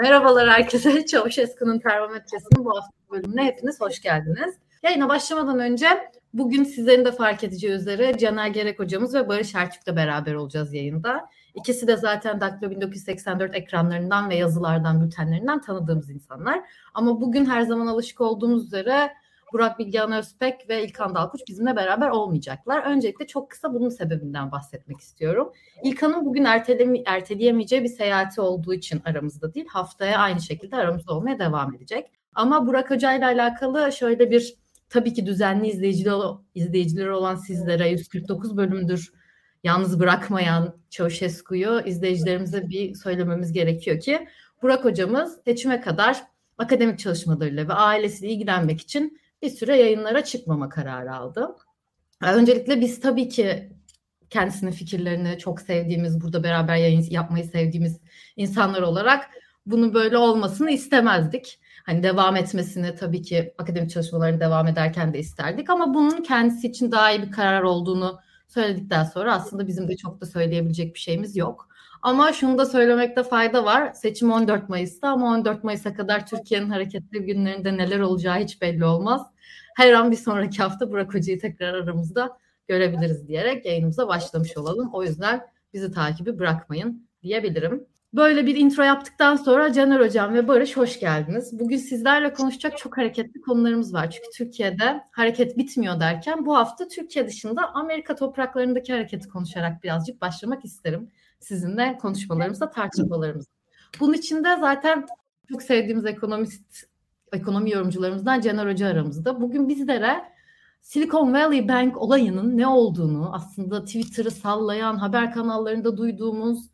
Merhabalar herkese. Çavuşesku'nun termometresinin bu hafta bölümüne hepiniz hoş geldiniz. Yayına başlamadan önce bugün sizlerin de fark edeceği üzere Caner Gerek hocamız ve Barış Erçük'le beraber olacağız yayında. İkisi de zaten Daktilo 1984 ekranlarından ve yazılardan, bültenlerinden tanıdığımız insanlar. Ama bugün her zaman alışık olduğumuz üzere Burak Bilgehan Özpek ve İlkan Dalkuç bizimle beraber olmayacaklar. Öncelikle çok kısa bunun sebebinden bahsetmek istiyorum. İlkan'ın bugün erteleme, erteleyemeyeceği bir seyahati olduğu için aramızda değil, haftaya aynı şekilde aramızda olmaya devam edecek. Ama Burak Hoca ile alakalı şöyle bir tabii ki düzenli izleyiciler, izleyicileri olan sizlere 149 bölümdür yalnız bırakmayan Çavuşescu'yu izleyicilerimize bir söylememiz gerekiyor ki Burak hocamız seçime kadar akademik çalışmalarıyla ve ailesiyle ilgilenmek için bir süre yayınlara çıkmama kararı aldı. Öncelikle biz tabii ki kendisinin fikirlerini çok sevdiğimiz, burada beraber yayın yapmayı sevdiğimiz insanlar olarak bunu böyle olmasını istemezdik. Hani devam etmesini tabii ki akademik çalışmalarını devam ederken de isterdik ama bunun kendisi için daha iyi bir karar olduğunu söyledikten sonra aslında bizim de çok da söyleyebilecek bir şeyimiz yok. Ama şunu da söylemekte fayda var. Seçim 14 Mayıs'ta ama 14 Mayıs'a kadar Türkiye'nin hareketli günlerinde neler olacağı hiç belli olmaz. Her an bir sonraki hafta Burak Hoca'yı tekrar aramızda görebiliriz diyerek yayınımıza başlamış olalım. O yüzden bizi takibi bırakmayın diyebilirim. Böyle bir intro yaptıktan sonra Caner Hocam ve Barış hoş geldiniz. Bugün sizlerle konuşacak çok hareketli konularımız var. Çünkü Türkiye'de hareket bitmiyor derken bu hafta Türkiye dışında Amerika topraklarındaki hareketi konuşarak birazcık başlamak isterim sizinle konuşmalarımızda, tartışmalarımızda. Bunun için de zaten çok sevdiğimiz ekonomist, ekonomi yorumcularımızdan Caner Hoca aramızda. Bugün bizlere Silicon Valley Bank olayının ne olduğunu, aslında Twitter'ı sallayan, haber kanallarında duyduğumuz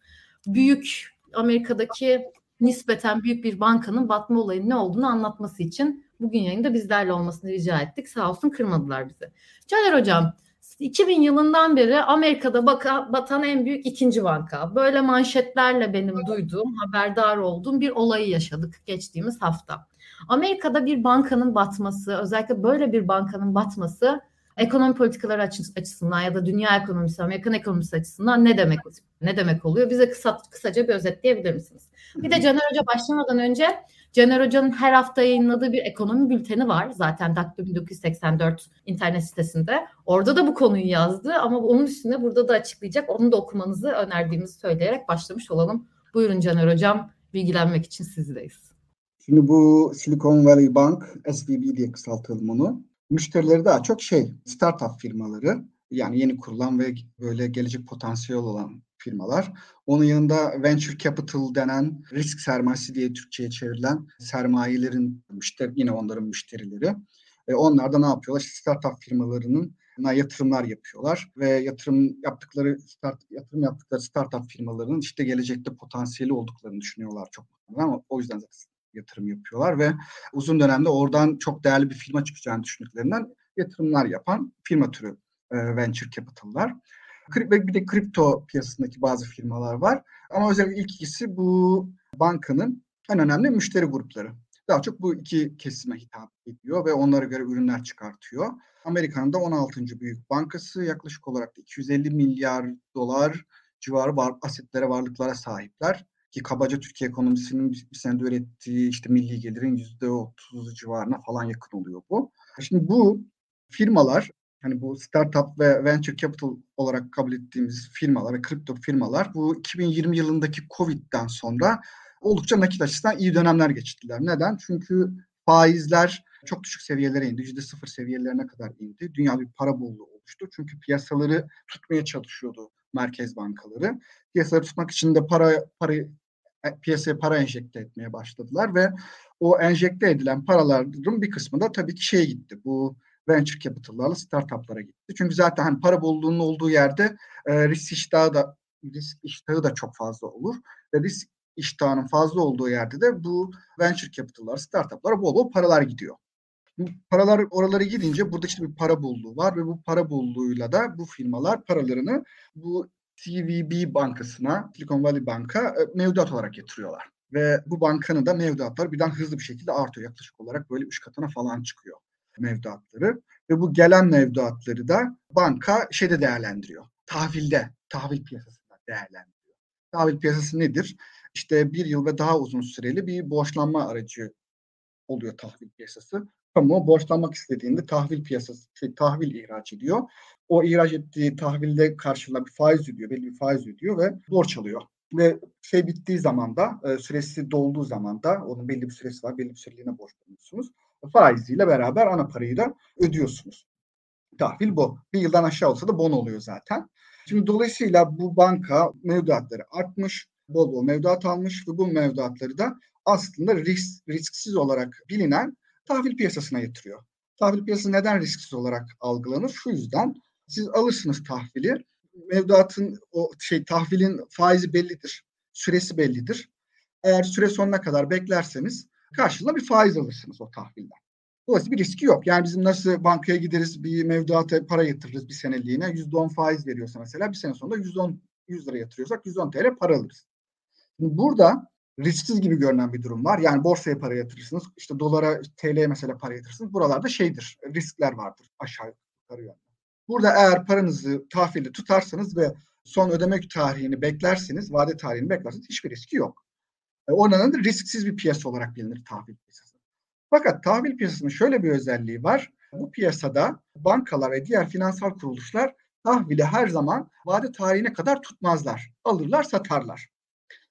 büyük Amerika'daki nispeten büyük bir bankanın batma olayının ne olduğunu anlatması için bugün yayında bizlerle olmasını rica ettik. Sağ olsun kırmadılar bizi. Caner Hocam, 2000 yılından beri Amerika'da baka, batan en büyük ikinci banka. Böyle manşetlerle benim duyduğum, haberdar olduğum bir olayı yaşadık geçtiğimiz hafta. Amerika'da bir bankanın batması, özellikle böyle bir bankanın batması ekonomi politikaları açısından ya da dünya ekonomisi, Amerikan ekonomisi açısından ne demek ne demek oluyor? Bize kısa, kısaca bir özetleyebilir misiniz? Bir de Caner Hoca başlamadan önce Caner Hoca'nın her hafta yayınladığı bir ekonomi bülteni var. Zaten Daktilo 1984 internet sitesinde. Orada da bu konuyu yazdı ama onun üstüne burada da açıklayacak. Onu da okumanızı önerdiğimizi söyleyerek başlamış olalım. Buyurun Caner Hocam, bilgilenmek için sizdeyiz. Şimdi bu Silicon Valley Bank, SVB diye kısaltalım onu. Müşterileri daha çok şey, startup firmaları. Yani yeni kurulan ve böyle gelecek potansiyel olan firmalar. Onun yanında venture capital denen risk sermayesi diye Türkçe'ye çevrilen sermayelerin müşteri, yine onların müşterileri. E onlar da ne yapıyorlar? İşte startup firmalarının yatırımlar yapıyorlar ve yatırım yaptıkları start yatırım yaptıkları startup firmalarının işte gelecekte potansiyeli olduklarını düşünüyorlar çok ama o yüzden zaten yatırım yapıyorlar ve uzun dönemde oradan çok değerli bir firma çıkacağını düşündüklerinden yatırımlar yapan firma türü e, venture capital'lar. Ve bir de kripto piyasasındaki bazı firmalar var. Ama özellikle ilk ikisi bu bankanın en önemli müşteri grupları. Daha çok bu iki kesime hitap ediyor ve onlara göre ürünler çıkartıyor. Amerika'nın da 16. büyük bankası yaklaşık olarak 250 milyar dolar civarı var, asetlere, varlıklara sahipler. Ki kabaca Türkiye ekonomisinin bir, senede ürettiği işte milli gelirin %30 civarına falan yakın oluyor bu. Şimdi bu firmalar hani bu startup ve venture capital olarak kabul ettiğimiz firmalar ve kripto firmalar bu 2020 yılındaki Covid'den sonra oldukça nakit açısından iyi dönemler geçirdiler. Neden? Çünkü faizler çok düşük seviyelere indi. Yüzde sıfır seviyelerine kadar indi. Dünya bir para bolluğu oluştu. Çünkü piyasaları tutmaya çalışıyordu merkez bankaları. Piyasaları tutmak için de para parayı e, piyasaya para enjekte etmeye başladılar ve o enjekte edilen paraların bir kısmı da tabii ki şeye gitti. Bu venture capital'larla startup'lara gitti. Çünkü zaten hani para bolluğunun olduğu yerde e, risk iştahı da risk iştahı da çok fazla olur ve risk iştahının fazla olduğu yerde de bu venture capital'lar, startup'lara bol bol paralar gidiyor. Bu paralar oralara gidince burada işte bir para bolluğu var ve bu para bolluğuyla da bu firmalar paralarını bu CVB bankasına, Silicon Valley Bank'a e, mevduat olarak yatırıyorlar. Ve bu bankanın da mevduatları birden hızlı bir şekilde artıyor. Yaklaşık olarak böyle üç katına falan çıkıyor mevduatları ve bu gelen mevduatları da banka şeyde değerlendiriyor. Tahvilde, tahvil piyasasında değerlendiriyor. Tahvil piyasası nedir? İşte bir yıl ve daha uzun süreli bir borçlanma aracı oluyor tahvil piyasası. Kamu borçlanmak istediğinde tahvil piyasası, şey, tahvil ihraç ediyor. O ihraç ettiği tahvilde karşılığında bir faiz ödüyor, belli bir faiz ödüyor ve borç alıyor. Ve şey bittiği zaman da, e, süresi dolduğu zaman da, onun belli bir süresi var, belli bir süreliğine borçlanıyorsunuz. Faiziyle beraber ana parayı da ödüyorsunuz. Tahvil bu. Bir yıldan aşağı olsa da bon oluyor zaten. Şimdi dolayısıyla bu banka mevduatları artmış, bol bol mevduat almış ve bu mevduatları da aslında risk, risksiz olarak bilinen tahvil piyasasına yatırıyor. Tahvil piyasası neden risksiz olarak algılanır? Şu yüzden siz alırsınız tahvili. Mevduatın o şey tahvilin faizi bellidir. Süresi bellidir. Eğer süre sonuna kadar beklerseniz karşılığında bir faiz alırsınız o tahvilden. Dolayısıyla bir riski yok. Yani bizim nasıl bankaya gideriz bir mevduata para yatırırız bir seneliğine. %10 faiz veriyorsa mesela bir sene sonunda 110 100 lira yatırıyorsak 110 TL para alırız. Şimdi burada risksiz gibi görünen bir durum var. Yani borsaya para yatırırsınız. İşte dolara, TL'ye mesela para yatırırsınız. Buralarda şeydir, riskler vardır aşağı yukarı yönde. Burada eğer paranızı tahvilde tutarsanız ve son ödeme tarihini beklersiniz, vade tarihini beklerseniz hiçbir riski yok. E, o nedenle risksiz bir piyasa olarak bilinir tahvil piyasası. Fakat tahvil piyasasının şöyle bir özelliği var. Bu piyasada bankalar ve diğer finansal kuruluşlar tahvili her zaman vade tarihine kadar tutmazlar. Alırlar, satarlar.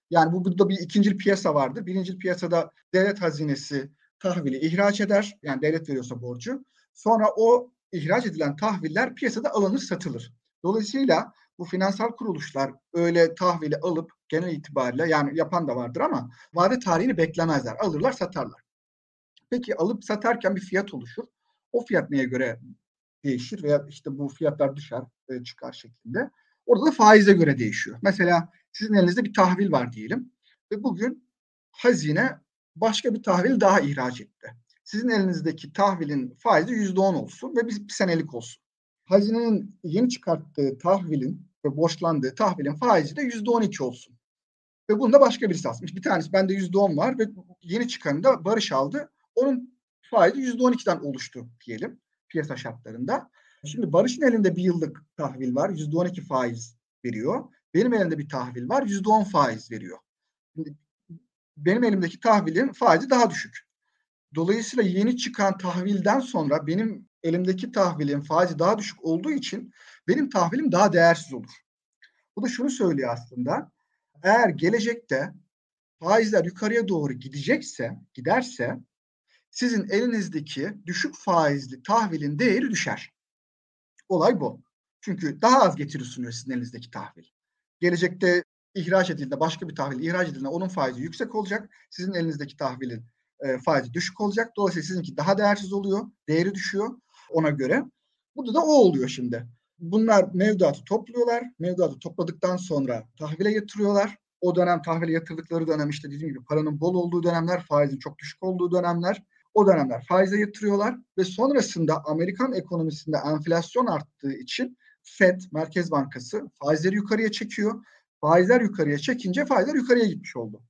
Yani bu burada bir ikinci piyasa vardır. Birinci piyasada devlet hazinesi tahvili ihraç eder. Yani devlet veriyorsa borcu. Sonra o ihraç edilen tahviller piyasada alınır, satılır. Dolayısıyla bu finansal kuruluşlar öyle tahvili alıp genel itibariyle yani yapan da vardır ama vade tarihini beklemezler. Alırlar, satarlar. Peki alıp satarken bir fiyat oluşur. O fiyat neye göre değişir veya işte bu fiyatlar düşer, e, çıkar şeklinde. Orada da faize göre değişiyor. Mesela sizin elinizde bir tahvil var diyelim ve bugün hazine başka bir tahvil daha ihraç etti. Sizin elinizdeki tahvilin faizi yüzde on olsun ve bir, senelik olsun. Hazinenin yeni çıkarttığı tahvilin ve borçlandığı tahvilin faizi de yüzde on iki olsun. Ve bunu da başka birisi almış. Bir tanesi bende yüzde on var ve yeni çıkanı da Barış aldı. Onun faizi yüzde on ikiden oluştu diyelim piyasa şartlarında. Şimdi Barış'ın elinde bir yıllık tahvil var. Yüzde on iki faiz veriyor. Benim elimde bir tahvil var. Yüzde on faiz veriyor. Şimdi benim elimdeki tahvilin faizi daha düşük. Dolayısıyla yeni çıkan tahvilden sonra benim elimdeki tahvilin faizi daha düşük olduğu için benim tahvilim daha değersiz olur. Bu da şunu söylüyor aslında. Eğer gelecekte faizler yukarıya doğru gidecekse, giderse sizin elinizdeki düşük faizli tahvilin değeri düşer. Olay bu. Çünkü daha az getiri sunuyor sizin elinizdeki tahvil. Gelecekte ihraç edildiğinde başka bir tahvil ihraç edildiğinde onun faizi yüksek olacak. Sizin elinizdeki tahvilin e, faizi düşük olacak. Dolayısıyla sizinki daha değersiz oluyor. Değeri düşüyor ona göre. Burada da o oluyor şimdi. Bunlar mevduatı topluyorlar. Mevduatı topladıktan sonra tahvile yatırıyorlar. O dönem tahvile yatırdıkları dönem işte dediğim gibi paranın bol olduğu dönemler, faizin çok düşük olduğu dönemler. O dönemler faize yatırıyorlar ve sonrasında Amerikan ekonomisinde enflasyon arttığı için FED, Merkez Bankası faizleri yukarıya çekiyor. Faizler yukarıya çekince faizler yukarıya gitmiş oldu.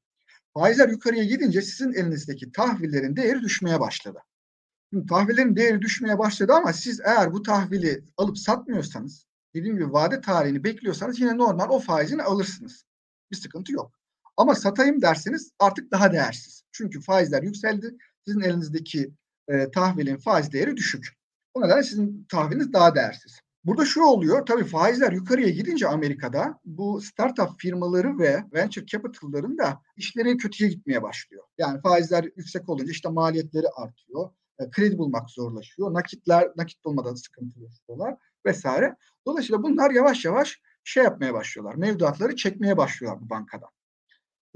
Faizler yukarıya gidince sizin elinizdeki tahvillerin değeri düşmeye başladı. Şimdi tahvillerin değeri düşmeye başladı ama siz eğer bu tahvili alıp satmıyorsanız, dediğim gibi vade tarihini bekliyorsanız yine normal o faizini alırsınız. Bir sıkıntı yok. Ama satayım derseniz artık daha değersiz. Çünkü faizler yükseldi. Sizin elinizdeki e, tahvilin faiz değeri düşük. O nedenle sizin tahviliniz daha değersiz. Burada şu oluyor, tabii faizler yukarıya gidince Amerika'da bu startup firmaları ve venture capital'ların da işleri kötüye gitmeye başlıyor. Yani faizler yüksek olunca işte maliyetleri artıyor, e, kredi bulmak zorlaşıyor, nakitler nakit bulmadan sıkıntı yaşıyorlar vesaire. Dolayısıyla bunlar yavaş yavaş şey yapmaya başlıyorlar, mevduatları çekmeye başlıyorlar bu bankadan.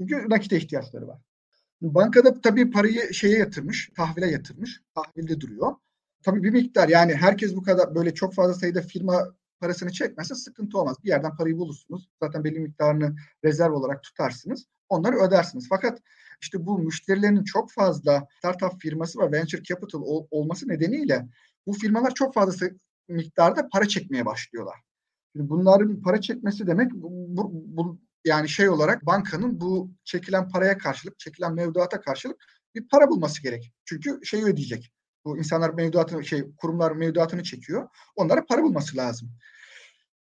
Çünkü nakite ihtiyaçları var. Bankada tabii parayı şeye yatırmış, tahvile yatırmış, tahvilde duruyor tabii bir miktar yani herkes bu kadar böyle çok fazla sayıda firma parasını çekmezse sıkıntı olmaz. Bir yerden parayı bulursunuz. Zaten belli miktarını rezerv olarak tutarsınız. Onları ödersiniz. Fakat işte bu müşterilerinin çok fazla startup firması ve venture capital ol, olması nedeniyle bu firmalar çok fazla miktarda para çekmeye başlıyorlar. Şimdi bunların para çekmesi demek bu, bu yani şey olarak bankanın bu çekilen paraya karşılık, çekilen mevduata karşılık bir para bulması gerek. Çünkü şeyi ödeyecek. Bu insanlar mevduatını şey kurumlar mevduatını çekiyor. Onlara para bulması lazım.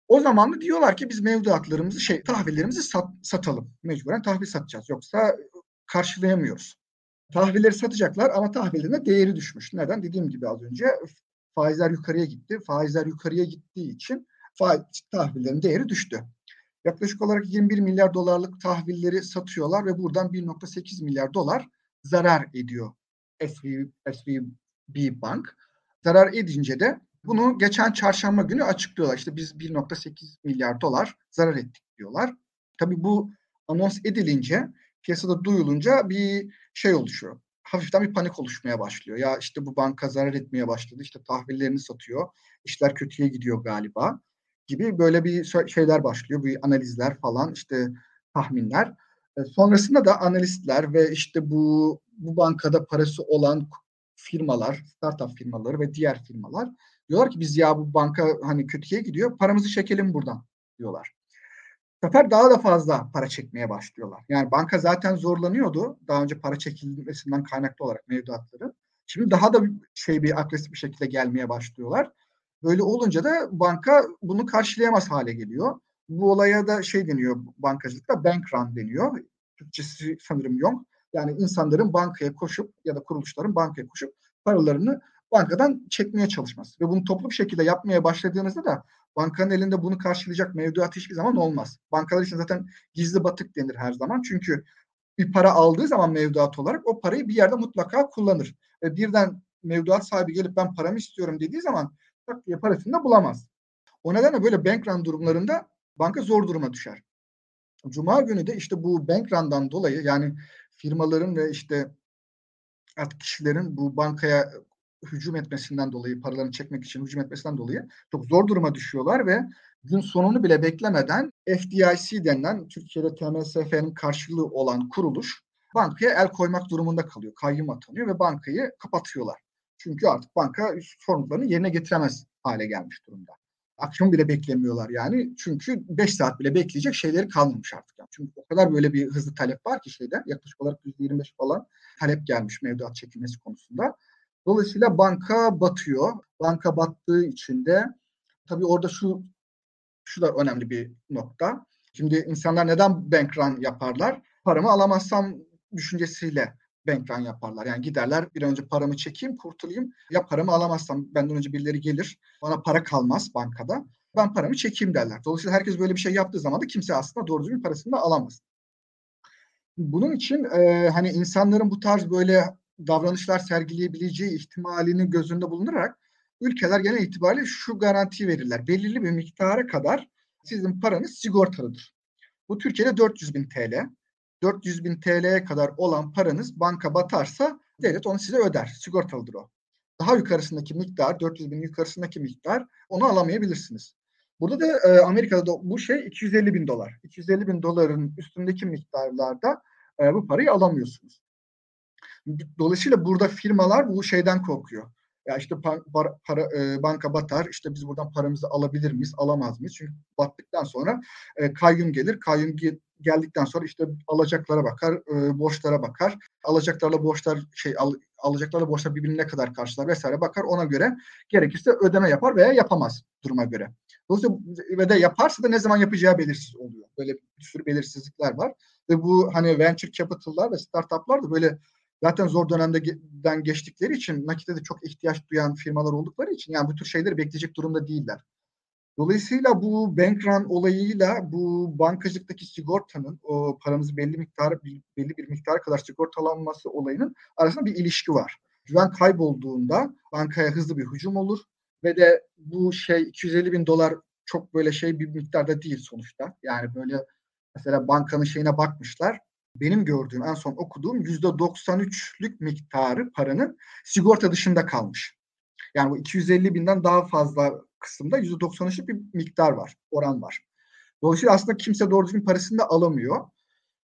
O zaman da diyorlar ki biz mevduatlarımızı şey tahvillerimizi sat, satalım. Mecburen tahvil satacağız. Yoksa karşılayamıyoruz. Tahvilleri satacaklar ama tahvillerine değeri düşmüş. Neden? Dediğim gibi az önce faizler yukarıya gitti. Faizler yukarıya gittiği için faiz, tahvillerin değeri düştü. Yaklaşık olarak 21 milyar dolarlık tahvilleri satıyorlar ve buradan 1.8 milyar dolar zarar ediyor SVB, SVB Bank. Zarar edince de bunu geçen çarşamba günü açıklıyorlar. İşte biz 1.8 milyar dolar zarar ettik diyorlar. Tabii bu anons edilince, piyasada duyulunca bir şey oluşuyor. Hafiften bir panik oluşmaya başlıyor. Ya işte bu banka zarar etmeye başladı. İşte tahvillerini satıyor. İşler kötüye gidiyor galiba gibi böyle bir şeyler başlıyor. Bir analizler falan işte tahminler. E, sonrasında da analistler ve işte bu bu bankada parası olan firmalar, startup firmaları ve diğer firmalar diyorlar ki biz ya bu banka hani kötüye gidiyor, paramızı çekelim buradan diyorlar. Sefer daha da fazla para çekmeye başlıyorlar. Yani banka zaten zorlanıyordu daha önce para çekilmesinden kaynaklı olarak mevduatları. Şimdi daha da şey bir agresif bir şekilde gelmeye başlıyorlar. Böyle olunca da banka bunu karşılayamaz hale geliyor. Bu olaya da şey deniyor bankacılıkta bank run deniyor. Türkçesi sanırım yok. Yani insanların bankaya koşup ya da kuruluşların bankaya koşup paralarını bankadan çekmeye çalışması. Ve bunu toplu bir şekilde yapmaya başladığınızda da bankanın elinde bunu karşılayacak mevduat hiçbir zaman olmaz. Bankalar için zaten gizli batık denir her zaman. Çünkü bir para aldığı zaman mevduat olarak o parayı bir yerde mutlaka kullanır. Ve birden mevduat sahibi gelip ben paramı istiyorum dediği zaman tak diye parasını da bulamaz. O nedenle böyle bank run durumlarında banka zor duruma düşer. Cuma günü de işte bu bank run'dan dolayı yani firmaların ve işte artık kişilerin bu bankaya hücum etmesinden dolayı, paralarını çekmek için hücum etmesinden dolayı çok zor duruma düşüyorlar ve gün sonunu bile beklemeden FDIC denilen Türkiye'de TMSF'nin karşılığı olan kuruluş bankaya el koymak durumunda kalıyor. Kayyum atanıyor ve bankayı kapatıyorlar. Çünkü artık banka sorumluluklarını yerine getiremez hale gelmiş durumda. Akşam bile beklemiyorlar yani. Çünkü 5 saat bile bekleyecek şeyleri kalmamış artık. Yani. Çünkü o kadar böyle bir hızlı talep var ki şeyde yaklaşık olarak %25 falan talep gelmiş mevduat çekilmesi konusunda. Dolayısıyla banka batıyor. Banka battığı için de tabii orada şu şu da önemli bir nokta. Şimdi insanlar neden bank run yaparlar? Paramı alamazsam düşüncesiyle bank run yaparlar. Yani giderler bir önce paramı çekeyim, kurtulayım. Ya paramı alamazsam benden önce birileri gelir. Bana para kalmaz bankada. Ben paramı çekeyim derler. Dolayısıyla herkes böyle bir şey yaptığı zaman da kimse aslında doğru düzgün parasını da alamaz. Bunun için e, hani insanların bu tarz böyle davranışlar sergileyebileceği ihtimalini göz önünde bulundurarak ülkeler genel itibariyle şu garanti verirler. Belirli bir miktara kadar sizin paranız sigortalıdır. Bu Türkiye'de 400 bin TL. 400 bin TL'ye kadar olan paranız banka batarsa devlet onu size öder. Sigortalıdır o. Daha yukarısındaki miktar, 400 bin yukarısındaki miktar onu alamayabilirsiniz. Burada da e, Amerika'da bu şey 250 bin dolar. 250 bin doların üstündeki miktarlarda e, bu parayı alamıyorsunuz. Dolayısıyla burada firmalar bu şeyden korkuyor. Ya işte para, para, e, banka batar, işte biz buradan paramızı alabilir miyiz, alamaz mıyız? Çünkü battıktan sonra e, kayyum gelir. Kayyum geldikten sonra işte alacaklara bakar, e, borçlara bakar. Alacaklarla borçlar şey al, alacaklarla borçlar birbirine kadar karşılar vesaire bakar. Ona göre gerekirse ödeme yapar veya yapamaz duruma göre. Dolayısıyla ve de yaparsa da ne zaman yapacağı belirsiz oluyor. Böyle bir sürü belirsizlikler var. Ve bu hani venture capital'lar ve startup'lar da böyle zaten zor dönemden geçtikleri için nakite de çok ihtiyaç duyan firmalar oldukları için yani bu tür şeyleri bekleyecek durumda değiller. Dolayısıyla bu bank run olayıyla bu bankacılıktaki sigortanın o paramızı belli miktar belli bir miktar kadar sigortalanması olayının arasında bir ilişki var. Güven kaybolduğunda bankaya hızlı bir hücum olur ve de bu şey 250 bin dolar çok böyle şey bir miktarda değil sonuçta. Yani böyle mesela bankanın şeyine bakmışlar benim gördüğüm en son okuduğum yüzde 93'lük miktarı paranın sigorta dışında kalmış. Yani bu 250 binden daha fazla kısımda yüzde 93'lük bir miktar var, oran var. Dolayısıyla aslında kimse doğru düzgün parasını da alamıyor.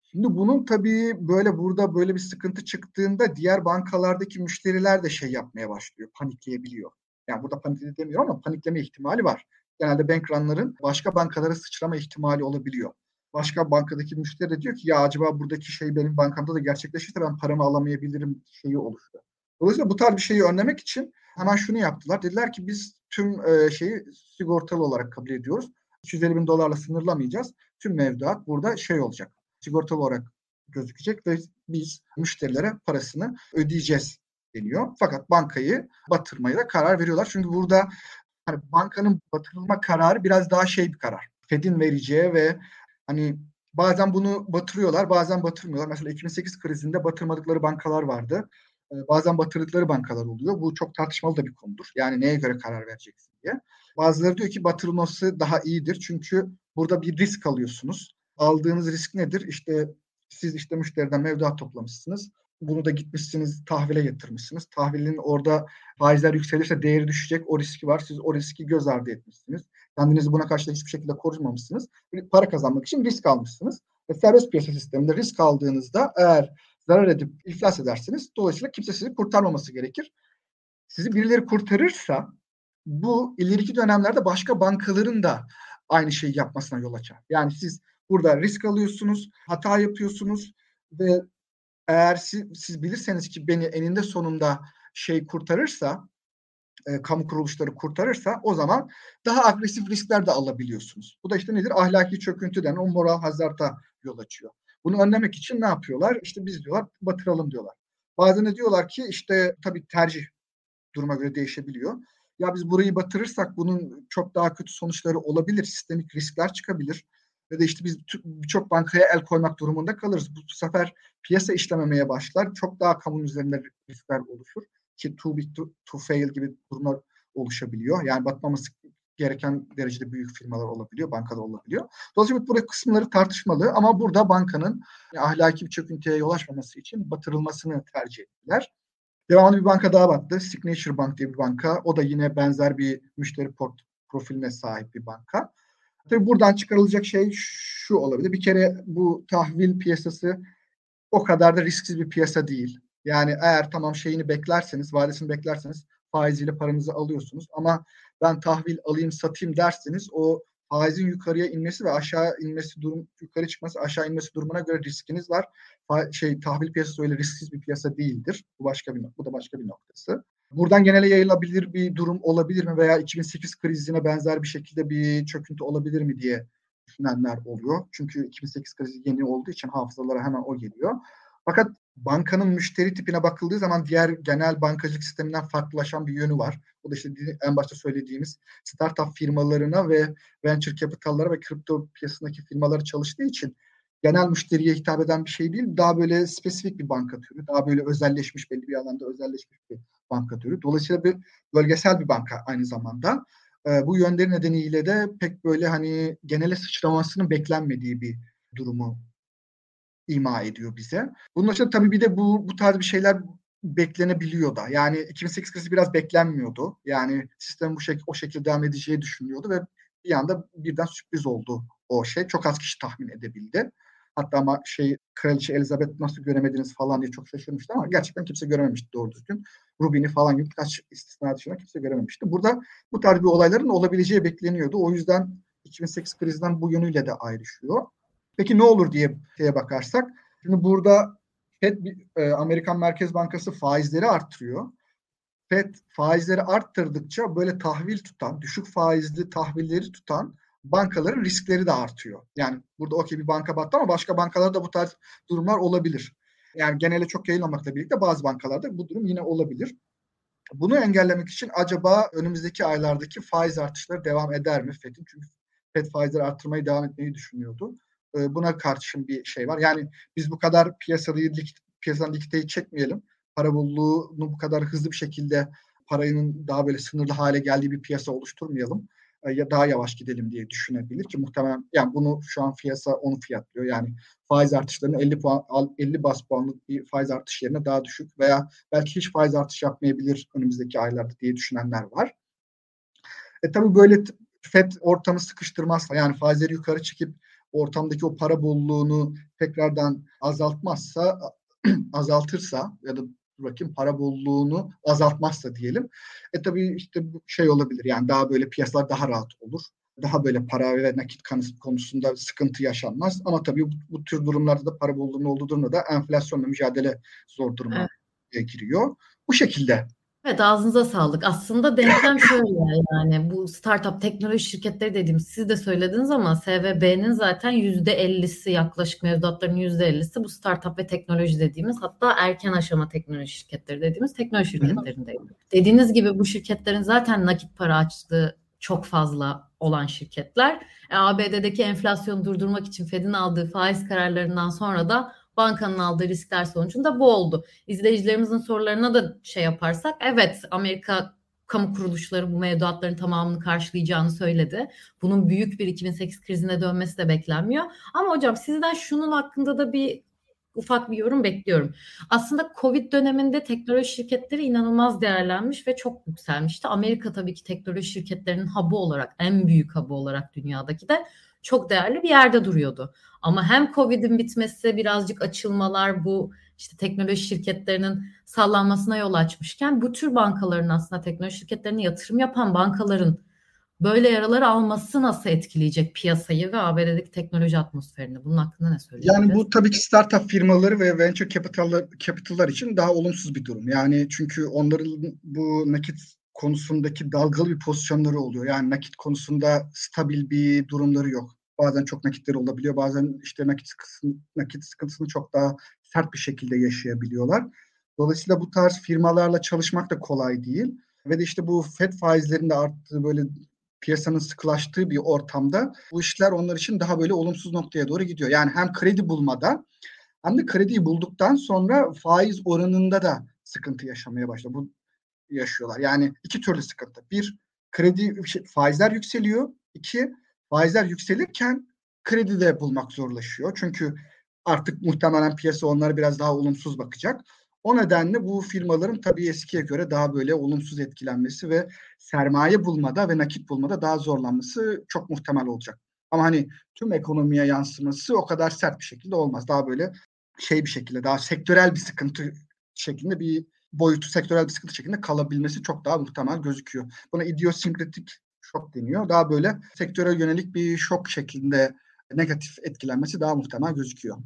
Şimdi bunun tabii böyle burada böyle bir sıkıntı çıktığında diğer bankalardaki müşteriler de şey yapmaya başlıyor, panikleyebiliyor. Yani burada panik demiyorum ama panikleme ihtimali var. Genelde bank run'ların başka bankalara sıçrama ihtimali olabiliyor başka bankadaki müşteri diyor ki ya acaba buradaki şey benim bankamda da gerçekleşirse ben paramı alamayabilirim şeyi oluştu. Dolayısıyla bu tarz bir şeyi önlemek için hemen şunu yaptılar. Dediler ki biz tüm e, şeyi sigortalı olarak kabul ediyoruz. 250 bin dolarla sınırlamayacağız. Tüm mevduat burada şey olacak. Sigortalı olarak gözükecek ve biz müşterilere parasını ödeyeceğiz deniyor. Fakat bankayı batırmaya da karar veriyorlar. Çünkü burada hani bankanın batırılma kararı biraz daha şey bir karar. Fed'in vereceği ve hani bazen bunu batırıyorlar, bazen batırmıyorlar. Mesela 2008 krizinde batırmadıkları bankalar vardı. Ee, bazen batırdıkları bankalar oluyor. Bu çok tartışmalı da bir konudur. Yani neye göre karar vereceksin diye. Bazıları diyor ki batırılması daha iyidir. Çünkü burada bir risk alıyorsunuz. Aldığınız risk nedir? İşte siz işte müşteriden mevduat toplamışsınız. Bunu da gitmişsiniz tahvile yatırmışsınız. Tahvilin orada faizler yükselirse değeri düşecek. O riski var. Siz o riski göz ardı etmişsiniz. Kendinizi buna karşı hiçbir şekilde korumamışsınız. Para kazanmak için risk almışsınız. Ve serbest piyasa sisteminde risk aldığınızda eğer zarar edip iflas edersiniz. Dolayısıyla kimse sizi kurtarmaması gerekir. Sizi birileri kurtarırsa bu ileriki dönemlerde başka bankaların da aynı şeyi yapmasına yol açar. Yani siz burada risk alıyorsunuz, hata yapıyorsunuz ve eğer siz, siz bilirseniz ki beni eninde sonunda şey kurtarırsa, e, kamu kuruluşları kurtarırsa o zaman daha agresif riskler de alabiliyorsunuz. Bu da işte nedir? Ahlaki çöküntü denen o moral hazarda yol açıyor. Bunu önlemek için ne yapıyorlar? İşte biz diyorlar batıralım diyorlar. Bazen de diyorlar ki işte tabii tercih duruma göre değişebiliyor. Ya biz burayı batırırsak bunun çok daha kötü sonuçları olabilir. Sistemik riskler çıkabilir. Ve de işte biz birçok bankaya el koymak durumunda kalırız. Bu sefer piyasa işlememeye başlar. Çok daha kamunun üzerinde riskler oluşur. Ki too big to, to fail gibi durumlar oluşabiliyor. Yani batmaması gereken derecede büyük firmalar olabiliyor, bankada olabiliyor. Dolayısıyla bu kısımları tartışmalı ama burada bankanın ahlaki bir çöküntüye yol açmaması için batırılmasını tercih ettiler. Devamlı bir banka daha battı. Signature Bank diye bir banka. O da yine benzer bir müşteri port profiline sahip bir banka. Tabii buradan çıkarılacak şey şu olabilir. Bir kere bu tahvil piyasası o kadar da risksiz bir piyasa değil. Yani eğer tamam şeyini beklerseniz, vadesini beklerseniz faiziyle paranızı alıyorsunuz. Ama ben tahvil alayım satayım derseniz o faizin yukarıya inmesi ve aşağı inmesi durum yukarı çıkması aşağı inmesi durumuna göre riskiniz var. Fa- şey tahvil piyasası öyle risksiz bir piyasa değildir. Bu başka bir bu da başka bir noktası. Buradan genele yayılabilir bir durum olabilir mi veya 2008 krizine benzer bir şekilde bir çöküntü olabilir mi diye düşünenler oluyor. Çünkü 2008 krizi yeni olduğu için hafızalara hemen o geliyor. Fakat bankanın müşteri tipine bakıldığı zaman diğer genel bankacılık sisteminden farklılaşan bir yönü var. O da işte en başta söylediğimiz startup firmalarına ve venture capital'lara ve kripto piyasasındaki firmaları çalıştığı için genel müşteriye hitap eden bir şey değil. Daha böyle spesifik bir banka türü. Daha böyle özelleşmiş belli bir alanda özelleşmiş bir banka türü. Dolayısıyla bir bölgesel bir banka aynı zamanda. E, bu yönleri nedeniyle de pek böyle hani genele sıçramasının beklenmediği bir durumu ima ediyor bize. Bunun için tabii bir de bu bu tarz bir şeyler beklenebiliyor da. Yani 2008 krizi biraz beklenmiyordu. Yani sistem bu şekilde o şekilde devam edeceği düşünülüyordu ve bir anda birden sürpriz oldu o şey. Çok az kişi tahmin edebildi. Hatta ama şey Kraliçe Elizabeth nasıl göremediniz falan diye çok şaşırmıştı ama gerçekten kimse görememişti doğru düzgün. Rubin'i falan gibi birkaç istisna dışında kimse görememişti. Burada bu tarz bir olayların olabileceği bekleniyordu. O yüzden 2008 krizinden bu yönüyle de ayrışıyor. Peki ne olur diye şeye bakarsak. Şimdi burada FED e, Amerikan Merkez Bankası faizleri arttırıyor. FED faizleri arttırdıkça böyle tahvil tutan, düşük faizli tahvilleri tutan bankaların riskleri de artıyor. Yani burada okey bir banka battı ama başka bankalarda bu tarz durumlar olabilir. Yani genele çok yayılmamakla birlikte bazı bankalarda bu durum yine olabilir. Bunu engellemek için acaba önümüzdeki aylardaki faiz artışları devam eder mi FED'in? Çünkü FED faizleri arttırmayı devam etmeyi düşünüyordu. Buna karşın bir şey var. Yani biz bu kadar piyasayı piyasadan likiteyi çekmeyelim. Para bolluğunu bu kadar hızlı bir şekilde parayının daha böyle sınırlı hale geldiği bir piyasa oluşturmayalım ya daha yavaş gidelim diye düşünebilir ki muhtemelen yani bunu şu an piyasa onu fiyatlıyor. Yani faiz artışlarının 50 puan 50 bas puanlık bir faiz artış yerine daha düşük veya belki hiç faiz artış yapmayabilir önümüzdeki aylarda diye düşünenler var. E tabii böyle FED ortamı sıkıştırmazsa yani faizleri yukarı çekip ortamdaki o para bolluğunu tekrardan azaltmazsa azaltırsa ya da bakayım para bolluğunu azaltmazsa diyelim. E tabii işte bu şey olabilir yani daha böyle piyasalar daha rahat olur. Daha böyle para ve nakit konusunda sıkıntı yaşanmaz. Ama tabii bu, bu tür durumlarda da para bolluğunun olduğu durumda da enflasyonla mücadele zor duruma evet. giriyor. Bu şekilde Evet ağzınıza sağlık. Aslında denklem şöyle yani bu startup teknoloji şirketleri dediğimiz siz de söylediniz ama SVB'nin zaten %50'si yaklaşık mevduatların %50'si bu startup ve teknoloji dediğimiz hatta erken aşama teknoloji şirketleri dediğimiz teknoloji şirketlerindeydi. Dediğiniz gibi bu şirketlerin zaten nakit para açtığı çok fazla olan şirketler. E, ABD'deki enflasyonu durdurmak için Fed'in aldığı faiz kararlarından sonra da bankanın aldığı riskler sonucunda bu oldu. İzleyicilerimizin sorularına da şey yaparsak evet Amerika kamu kuruluşları bu mevduatların tamamını karşılayacağını söyledi. Bunun büyük bir 2008 krizine dönmesi de beklenmiyor. Ama hocam sizden şunun hakkında da bir ufak bir yorum bekliyorum. Aslında Covid döneminde teknoloji şirketleri inanılmaz değerlenmiş ve çok yükselmişti. Amerika tabii ki teknoloji şirketlerinin hub'ı olarak, en büyük hub'ı olarak dünyadaki de çok değerli bir yerde duruyordu. Ama hem Covid'in bitmesi birazcık açılmalar bu işte teknoloji şirketlerinin sallanmasına yol açmışken bu tür bankaların aslında teknoloji şirketlerine yatırım yapan bankaların böyle yaralar alması nasıl etkileyecek piyasayı ve ABD'deki teknoloji atmosferini? Bunun hakkında ne söyleyeceksiniz? Yani bu tabii ki startup firmaları ve venture capital'lar, capital'lar için daha olumsuz bir durum. Yani çünkü onların bu nakit konusundaki dalgalı bir pozisyonları oluyor. Yani nakit konusunda stabil bir durumları yok. Bazen çok nakitleri olabiliyor. Bazen işte nakit sıkıntısını, nakit sıkıntısını çok daha sert bir şekilde yaşayabiliyorlar. Dolayısıyla bu tarz firmalarla çalışmak da kolay değil. Ve de işte bu FED faizlerinde arttığı böyle piyasanın sıkılaştığı bir ortamda bu işler onlar için daha böyle olumsuz noktaya doğru gidiyor. Yani hem kredi bulmada hem de krediyi bulduktan sonra faiz oranında da sıkıntı yaşamaya başlıyor. Bu yaşıyorlar. Yani iki türlü sıkıntı. Bir, kredi şey, faizler yükseliyor. İki, faizler yükselirken kredi de bulmak zorlaşıyor. Çünkü artık muhtemelen piyasa onlara biraz daha olumsuz bakacak. O nedenle bu firmaların tabii eskiye göre daha böyle olumsuz etkilenmesi ve sermaye bulmada ve nakit bulmada daha zorlanması çok muhtemel olacak. Ama hani tüm ekonomiye yansıması o kadar sert bir şekilde olmaz. Daha böyle şey bir şekilde daha sektörel bir sıkıntı şeklinde bir boyutu sektörel bir sıkıntı şeklinde kalabilmesi çok daha muhtemel gözüküyor. Buna idiosinkratik şok deniyor. Daha böyle sektöre yönelik bir şok şeklinde negatif etkilenmesi daha muhtemel gözüküyor.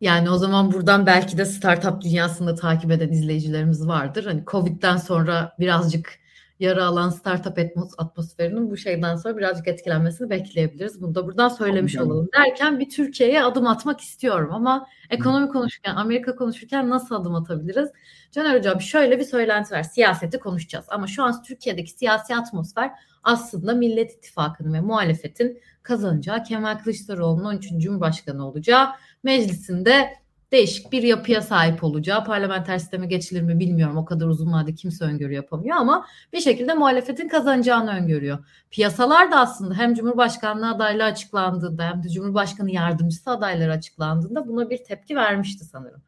Yani o zaman buradan belki de startup dünyasında takip eden izleyicilerimiz vardır. Hani Covid'den sonra birazcık yara alan startup atmosferinin bu şeyden sonra birazcık etkilenmesini bekleyebiliriz. Bunu da buradan söylemiş Anladım. olalım. Derken bir Türkiye'ye adım atmak istiyorum ama ekonomi konuşurken, Amerika konuşurken nasıl adım atabiliriz? Caner Hocam şöyle bir söylenti var. Siyaseti konuşacağız ama şu an Türkiye'deki siyasi atmosfer aslında Millet İttifakı'nın ve muhalefetin kazanacağı Kemal Kılıçdaroğlu'nun 13. Cumhurbaşkanı olacağı meclisinde değişik bir yapıya sahip olacağı parlamenter sisteme geçilir mi bilmiyorum. O kadar uzun vadede kimse öngörü yapamıyor ama bir şekilde muhalefetin kazanacağını öngörüyor. Piyasalar da aslında hem Cumhurbaşkanlığı adaylığı açıklandığında hem de Cumhurbaşkanı yardımcısı adayları açıklandığında buna bir tepki vermişti sanırım.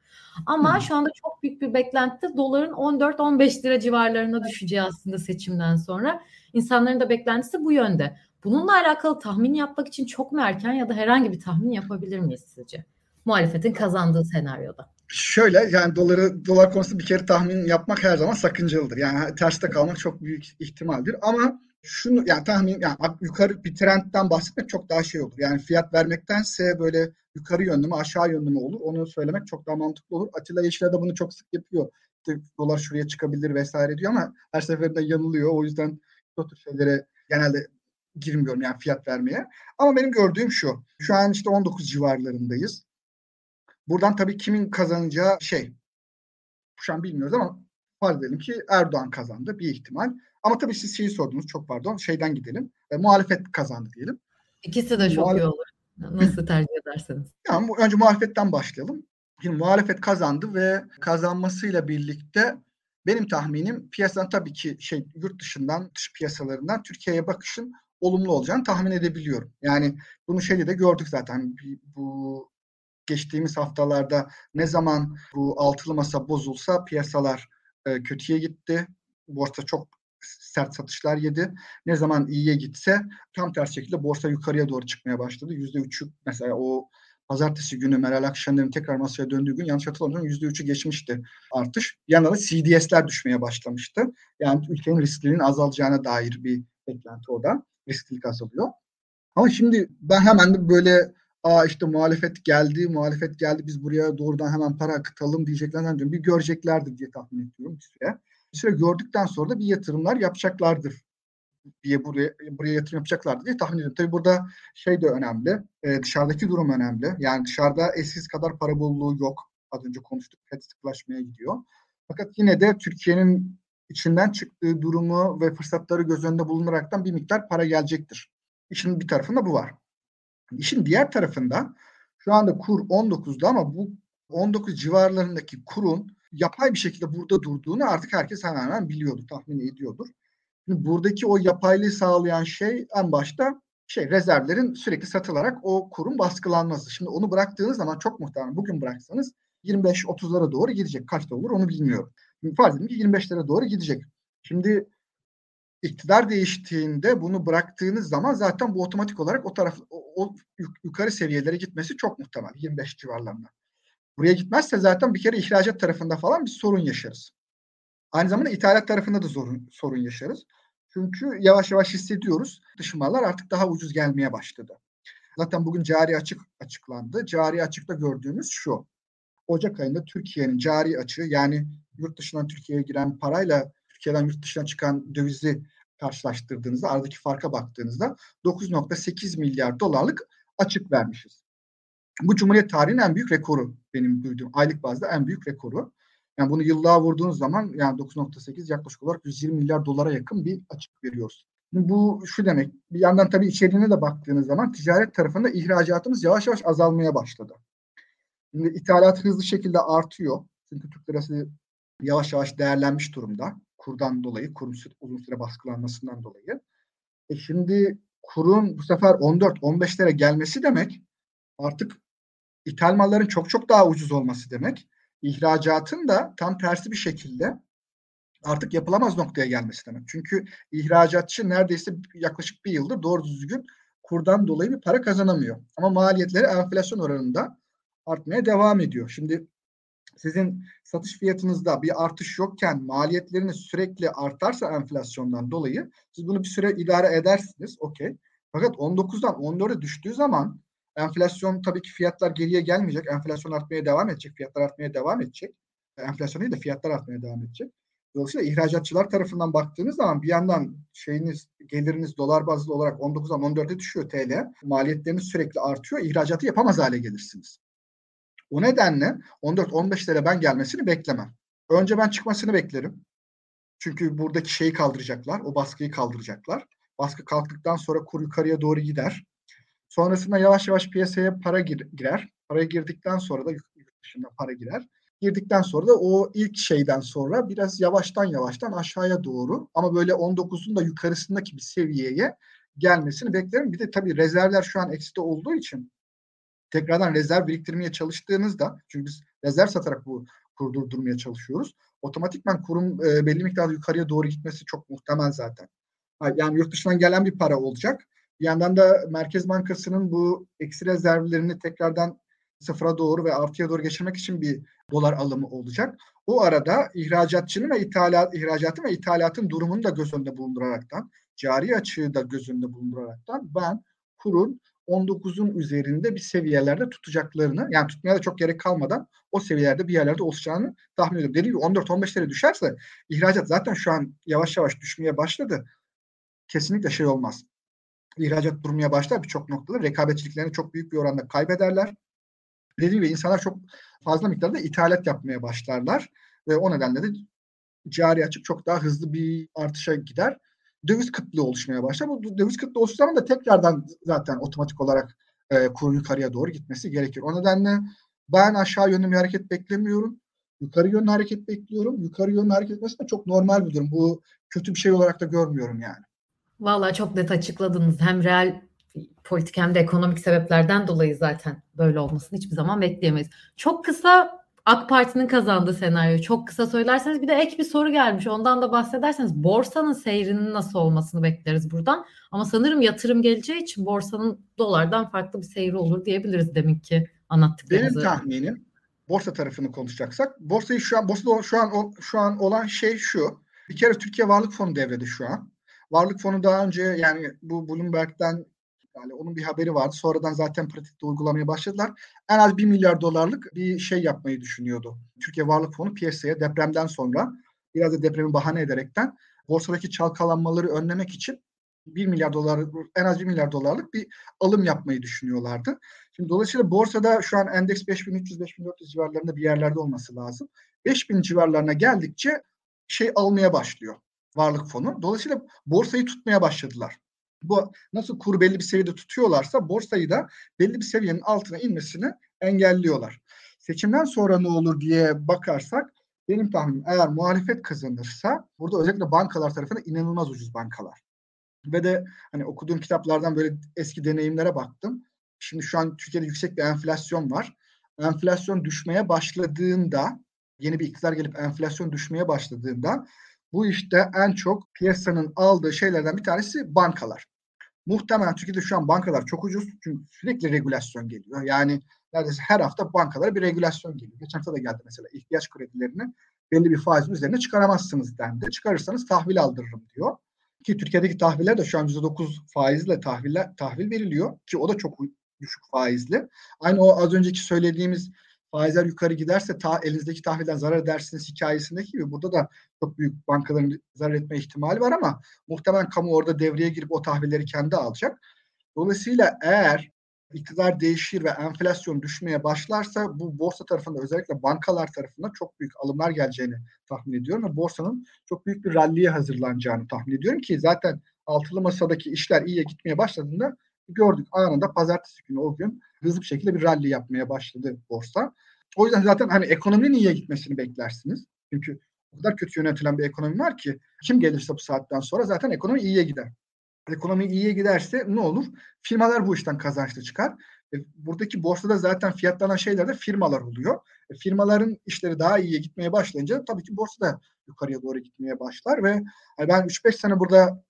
Ama hmm. şu anda çok büyük bir beklenti doların 14-15 lira civarlarına düşeceği aslında seçimden sonra. İnsanların da beklentisi bu yönde. Bununla alakalı tahmin yapmak için çok mu erken ya da herhangi bir tahmin yapabilir miyiz sizce? Muhalefetin kazandığı senaryoda. Şöyle yani doları dolar konusunda bir kere tahmin yapmak her zaman sakıncalıdır. Yani terste kalmak çok büyük ihtimaldir ama şunu yani tahmin yani yukarı bir trendten bahsetmek çok daha şey olur. Yani fiyat vermektense böyle yukarı yönlü mü aşağı yönlü mü olur onu söylemek çok daha mantıklı olur. Atilla Yeşil'e de bunu çok sık yapıyor. Dolar şuraya çıkabilir vesaire diyor ama her seferinde yanılıyor. O yüzden bu tür şeylere genelde girmiyorum yani fiyat vermeye. Ama benim gördüğüm şu. Şu an işte 19 civarlarındayız. Buradan tabii kimin kazanacağı şey. Şu an bilmiyoruz ama farz edelim ki Erdoğan kazandı bir ihtimal. Ama tabii siz şeyi sordunuz çok pardon şeyden gidelim. E, muhalefet kazandı diyelim. İkisi de çok Muhalef... iyi olur. Nasıl tercih ederseniz. Yani önce muhalefetten başlayalım. Şimdi muhalefet kazandı ve kazanmasıyla birlikte benim tahminim piyasanın tabii ki şey yurt dışından, dış piyasalarından Türkiye'ye bakışın olumlu olacağını tahmin edebiliyorum. Yani bunu şeyde de gördük zaten. Bu geçtiğimiz haftalarda ne zaman bu altılı masa bozulsa piyasalar e, kötüye gitti. Borsa çok sert satışlar yedi. Ne zaman iyiye gitse tam tersi şekilde borsa yukarıya doğru çıkmaya başladı. Yüzde üçü mesela o pazartesi günü Meral Akşener'in tekrar masaya döndüğü gün yanlış hatırlamıyorum yüzde üçü geçmişti artış. Yanında da CDS'ler düşmeye başlamıştı. Yani ülkenin risklerinin azalacağına dair bir beklenti o da. Risklilik azalıyor. Ama şimdi ben hemen de böyle aa işte muhalefet geldi, muhalefet geldi biz buraya doğrudan hemen para akıtalım diyeceklerden diyorum. Bir göreceklerdir diye tahmin ediyorum bir süre. süre gördükten sonra da bir yatırımlar yapacaklardır diye buraya, buraya yatırım yapacaklardır diye tahmin ediyorum. Tabii burada şey de önemli. E, dışarıdaki durum önemli. Yani dışarıda eskisi kadar para bolluğu yok. Az önce konuştuk. FED sıklaşmaya gidiyor. Fakat yine de Türkiye'nin içinden çıktığı durumu ve fırsatları göz önünde bulunaraktan bir miktar para gelecektir. İşin bir tarafında bu var. İşin diğer tarafında şu anda kur 19'da ama bu 19 civarlarındaki kurun yapay bir şekilde burada durduğunu artık herkes hemen hemen biliyordu, tahmin ediyordur. Şimdi buradaki o yapaylığı sağlayan şey en başta şey rezervlerin sürekli satılarak o kurun baskılanması. Şimdi onu bıraktığınız zaman çok muhtemelen bugün bıraksanız 25-30'lara doğru gidecek. Kaçta olur onu bilmiyorum. Şimdi farz edin ki 25'lere doğru gidecek. Şimdi iktidar değiştiğinde bunu bıraktığınız zaman zaten bu otomatik olarak o taraf o, o yukarı seviyelere gitmesi çok muhtemel 25 civarlarında. Buraya gitmezse zaten bir kere ihracat tarafında falan bir sorun yaşarız. Aynı zamanda ithalat tarafında da sorun, sorun yaşarız. Çünkü yavaş yavaş hissediyoruz dış mallar artık daha ucuz gelmeye başladı. Zaten bugün cari açık açıklandı. Cari açıkta gördüğümüz şu. Ocak ayında Türkiye'nin cari açığı yani yurt dışından Türkiye'ye giren parayla Türkiye'den yurt dışına çıkan dövizi karşılaştırdığınızda aradaki farka baktığınızda 9.8 milyar dolarlık açık vermişiz. Bu Cumhuriyet tarihinin en büyük rekoru benim duyduğum aylık bazda en büyük rekoru. Yani bunu yıllığa vurduğunuz zaman yani 9.8 yaklaşık olarak 120 milyar dolara yakın bir açık veriyoruz. Bu şu demek bir yandan tabii içeriğine de baktığınız zaman ticaret tarafında ihracatımız yavaş yavaş azalmaya başladı. Şimdi ithalat hızlı şekilde artıyor. Çünkü Türk lirası yavaş yavaş değerlenmiş durumda. Kurdan dolayı, kurun uzun süre baskılanmasından dolayı. E şimdi kurun bu sefer 14-15'lere gelmesi demek artık ithal malların çok çok daha ucuz olması demek. İhracatın da tam tersi bir şekilde artık yapılamaz noktaya gelmesi demek. Çünkü ihracatçı neredeyse yaklaşık bir yıldır doğru düzgün kurdan dolayı bir para kazanamıyor. Ama maliyetleri enflasyon oranında artmaya devam ediyor. Şimdi sizin satış fiyatınızda bir artış yokken maliyetleriniz sürekli artarsa enflasyondan dolayı siz bunu bir süre idare edersiniz. Okey. Fakat 19'dan 14'e düştüğü zaman enflasyon tabii ki fiyatlar geriye gelmeyecek. Enflasyon artmaya devam edecek. Fiyatlar artmaya devam edecek. Enflasyon değil de fiyatlar artmaya devam edecek. Dolayısıyla ihracatçılar tarafından baktığınız zaman bir yandan şeyiniz geliriniz dolar bazlı olarak 19'dan 14'e düşüyor TL. Maliyetleriniz sürekli artıyor. İhracatı yapamaz hale gelirsiniz. O nedenle 14-15'lere ben gelmesini beklemem. Önce ben çıkmasını beklerim. Çünkü buradaki şeyi kaldıracaklar. O baskıyı kaldıracaklar. Baskı kalktıktan sonra kur yukarıya doğru gider. Sonrasında yavaş yavaş piyasaya para gir, girer. Paraya girdikten sonra da yurt dışında para girer. Girdikten sonra da o ilk şeyden sonra biraz yavaştan yavaştan aşağıya doğru ama böyle 19'un da yukarısındaki bir seviyeye gelmesini beklerim. Bir de tabii rezervler şu an ekside olduğu için tekrardan rezerv biriktirmeye çalıştığınızda çünkü biz rezerv satarak bu kuru durdurmaya çalışıyoruz. Otomatikman kurum e, belli miktarda yukarıya doğru gitmesi çok muhtemel zaten. Yani yurt dışından gelen bir para olacak. Bir yandan da Merkez Bankası'nın bu eksi rezervlerini tekrardan sıfıra doğru ve artıya doğru geçirmek için bir dolar alımı olacak. O arada ihracatçının ve ithalat, ihracatın ve ithalatın durumunu da göz önünde bulunduraraktan, cari açığı da göz önünde bulunduraraktan ben kurun 19'un üzerinde bir seviyelerde tutacaklarını yani tutmaya da çok gerek kalmadan o seviyelerde bir yerlerde olacağını tahmin ediyorum. Dediğim gibi 14-15'lere düşerse ihracat zaten şu an yavaş yavaş düşmeye başladı. Kesinlikle şey olmaz. İhracat durmaya başlar birçok noktada. Rekabetçiliklerini çok büyük bir oranda kaybederler. Dediğim gibi insanlar çok fazla miktarda ithalat yapmaya başlarlar. Ve o nedenle de cari açık çok daha hızlı bir artışa gider döviz kıtlığı oluşmaya başlar. Bu döviz kıtlığı oluştuğu zaman da tekrardan zaten otomatik olarak e, kurun yukarıya doğru gitmesi gerekir. O nedenle ben aşağı yönlü bir hareket beklemiyorum. Yukarı yönlü hareket bekliyorum. Yukarı yönlü hareket etmesi de çok normal bir durum. Bu kötü bir şey olarak da görmüyorum yani. Vallahi çok net açıkladınız. Hem real politik hem de ekonomik sebeplerden dolayı zaten böyle olmasını hiçbir zaman bekleyemeyiz. Çok kısa AK Parti'nin kazandığı senaryo çok kısa söylerseniz bir de ek bir soru gelmiş. Ondan da bahsederseniz borsanın seyrinin nasıl olmasını bekleriz buradan. Ama sanırım yatırım geleceği için borsanın dolardan farklı bir seyri olur diyebiliriz demek ki anlattıklarınızı. Benim tahminim borsa tarafını konuşacaksak borsayı şu an borsada şu an şu an olan şey şu. Bir kere Türkiye Varlık Fonu devrede şu an. Varlık Fonu daha önce yani bu Bloomberg'den yani onun bir haberi vardı. Sonradan zaten pratikte uygulamaya başladılar. En az 1 milyar dolarlık bir şey yapmayı düşünüyordu. Türkiye Varlık Fonu piyasaya depremden sonra biraz da depremi bahane ederekten borsadaki çalkalanmaları önlemek için 1 milyar dolar en az 1 milyar dolarlık bir alım yapmayı düşünüyorlardı. Şimdi dolayısıyla borsada şu an endeks 5300-5400 civarlarında bir yerlerde olması lazım. 5000 civarlarına geldikçe şey almaya başlıyor varlık fonu. Dolayısıyla borsayı tutmaya başladılar. Bu nasıl kur belli bir seviyede tutuyorlarsa borsayı da belli bir seviyenin altına inmesini engelliyorlar. Seçimden sonra ne olur diye bakarsak benim tahminim eğer muhalefet kazanırsa burada özellikle bankalar tarafından inanılmaz ucuz bankalar. Ve de hani okuduğum kitaplardan böyle eski deneyimlere baktım. Şimdi şu an Türkiye'de yüksek bir enflasyon var. Enflasyon düşmeye başladığında yeni bir iktidar gelip enflasyon düşmeye başladığında bu işte en çok piyasanın aldığı şeylerden bir tanesi bankalar. Muhtemelen Türkiye'de şu an bankalar çok ucuz çünkü sürekli regülasyon geliyor. Yani neredeyse her hafta bankalara bir regülasyon geliyor. Geçen hafta da geldi mesela ihtiyaç kredilerini belli bir faizin üzerine çıkaramazsınız dendi. Çıkarırsanız tahvil aldırırım diyor. Ki Türkiye'deki tahviller de şu an %9 faizle tahviller, tahvil veriliyor ki o da çok düşük faizli. Aynı o az önceki söylediğimiz faizler yukarı giderse ta elinizdeki tahvilden zarar edersiniz hikayesindeki gibi burada da çok büyük bankaların zarar etme ihtimali var ama muhtemelen kamu orada devreye girip o tahvilleri kendi alacak. Dolayısıyla eğer iktidar değişir ve enflasyon düşmeye başlarsa bu borsa tarafında özellikle bankalar tarafından çok büyük alımlar geleceğini tahmin ediyorum ve borsanın çok büyük bir ralliye hazırlanacağını tahmin ediyorum ki zaten altılı masadaki işler iyiye gitmeye başladığında gördük anında pazartesi günü o gün hızlı bir şekilde bir rally yapmaya başladı borsa. O yüzden zaten hani ekonominin iyiye gitmesini beklersiniz. Çünkü o kadar kötü yönetilen bir ekonomi var ki kim gelirse bu saatten sonra zaten ekonomi iyiye gider. Ekonomi iyiye giderse ne olur? Firmalar bu işten kazançlı çıkar. E, buradaki borsada zaten fiyatlanan şeyler de firmalar oluyor. E, firmaların işleri daha iyiye gitmeye başlayınca tabii ki borsa da yukarıya doğru gitmeye başlar ve yani ben 3-5 sene burada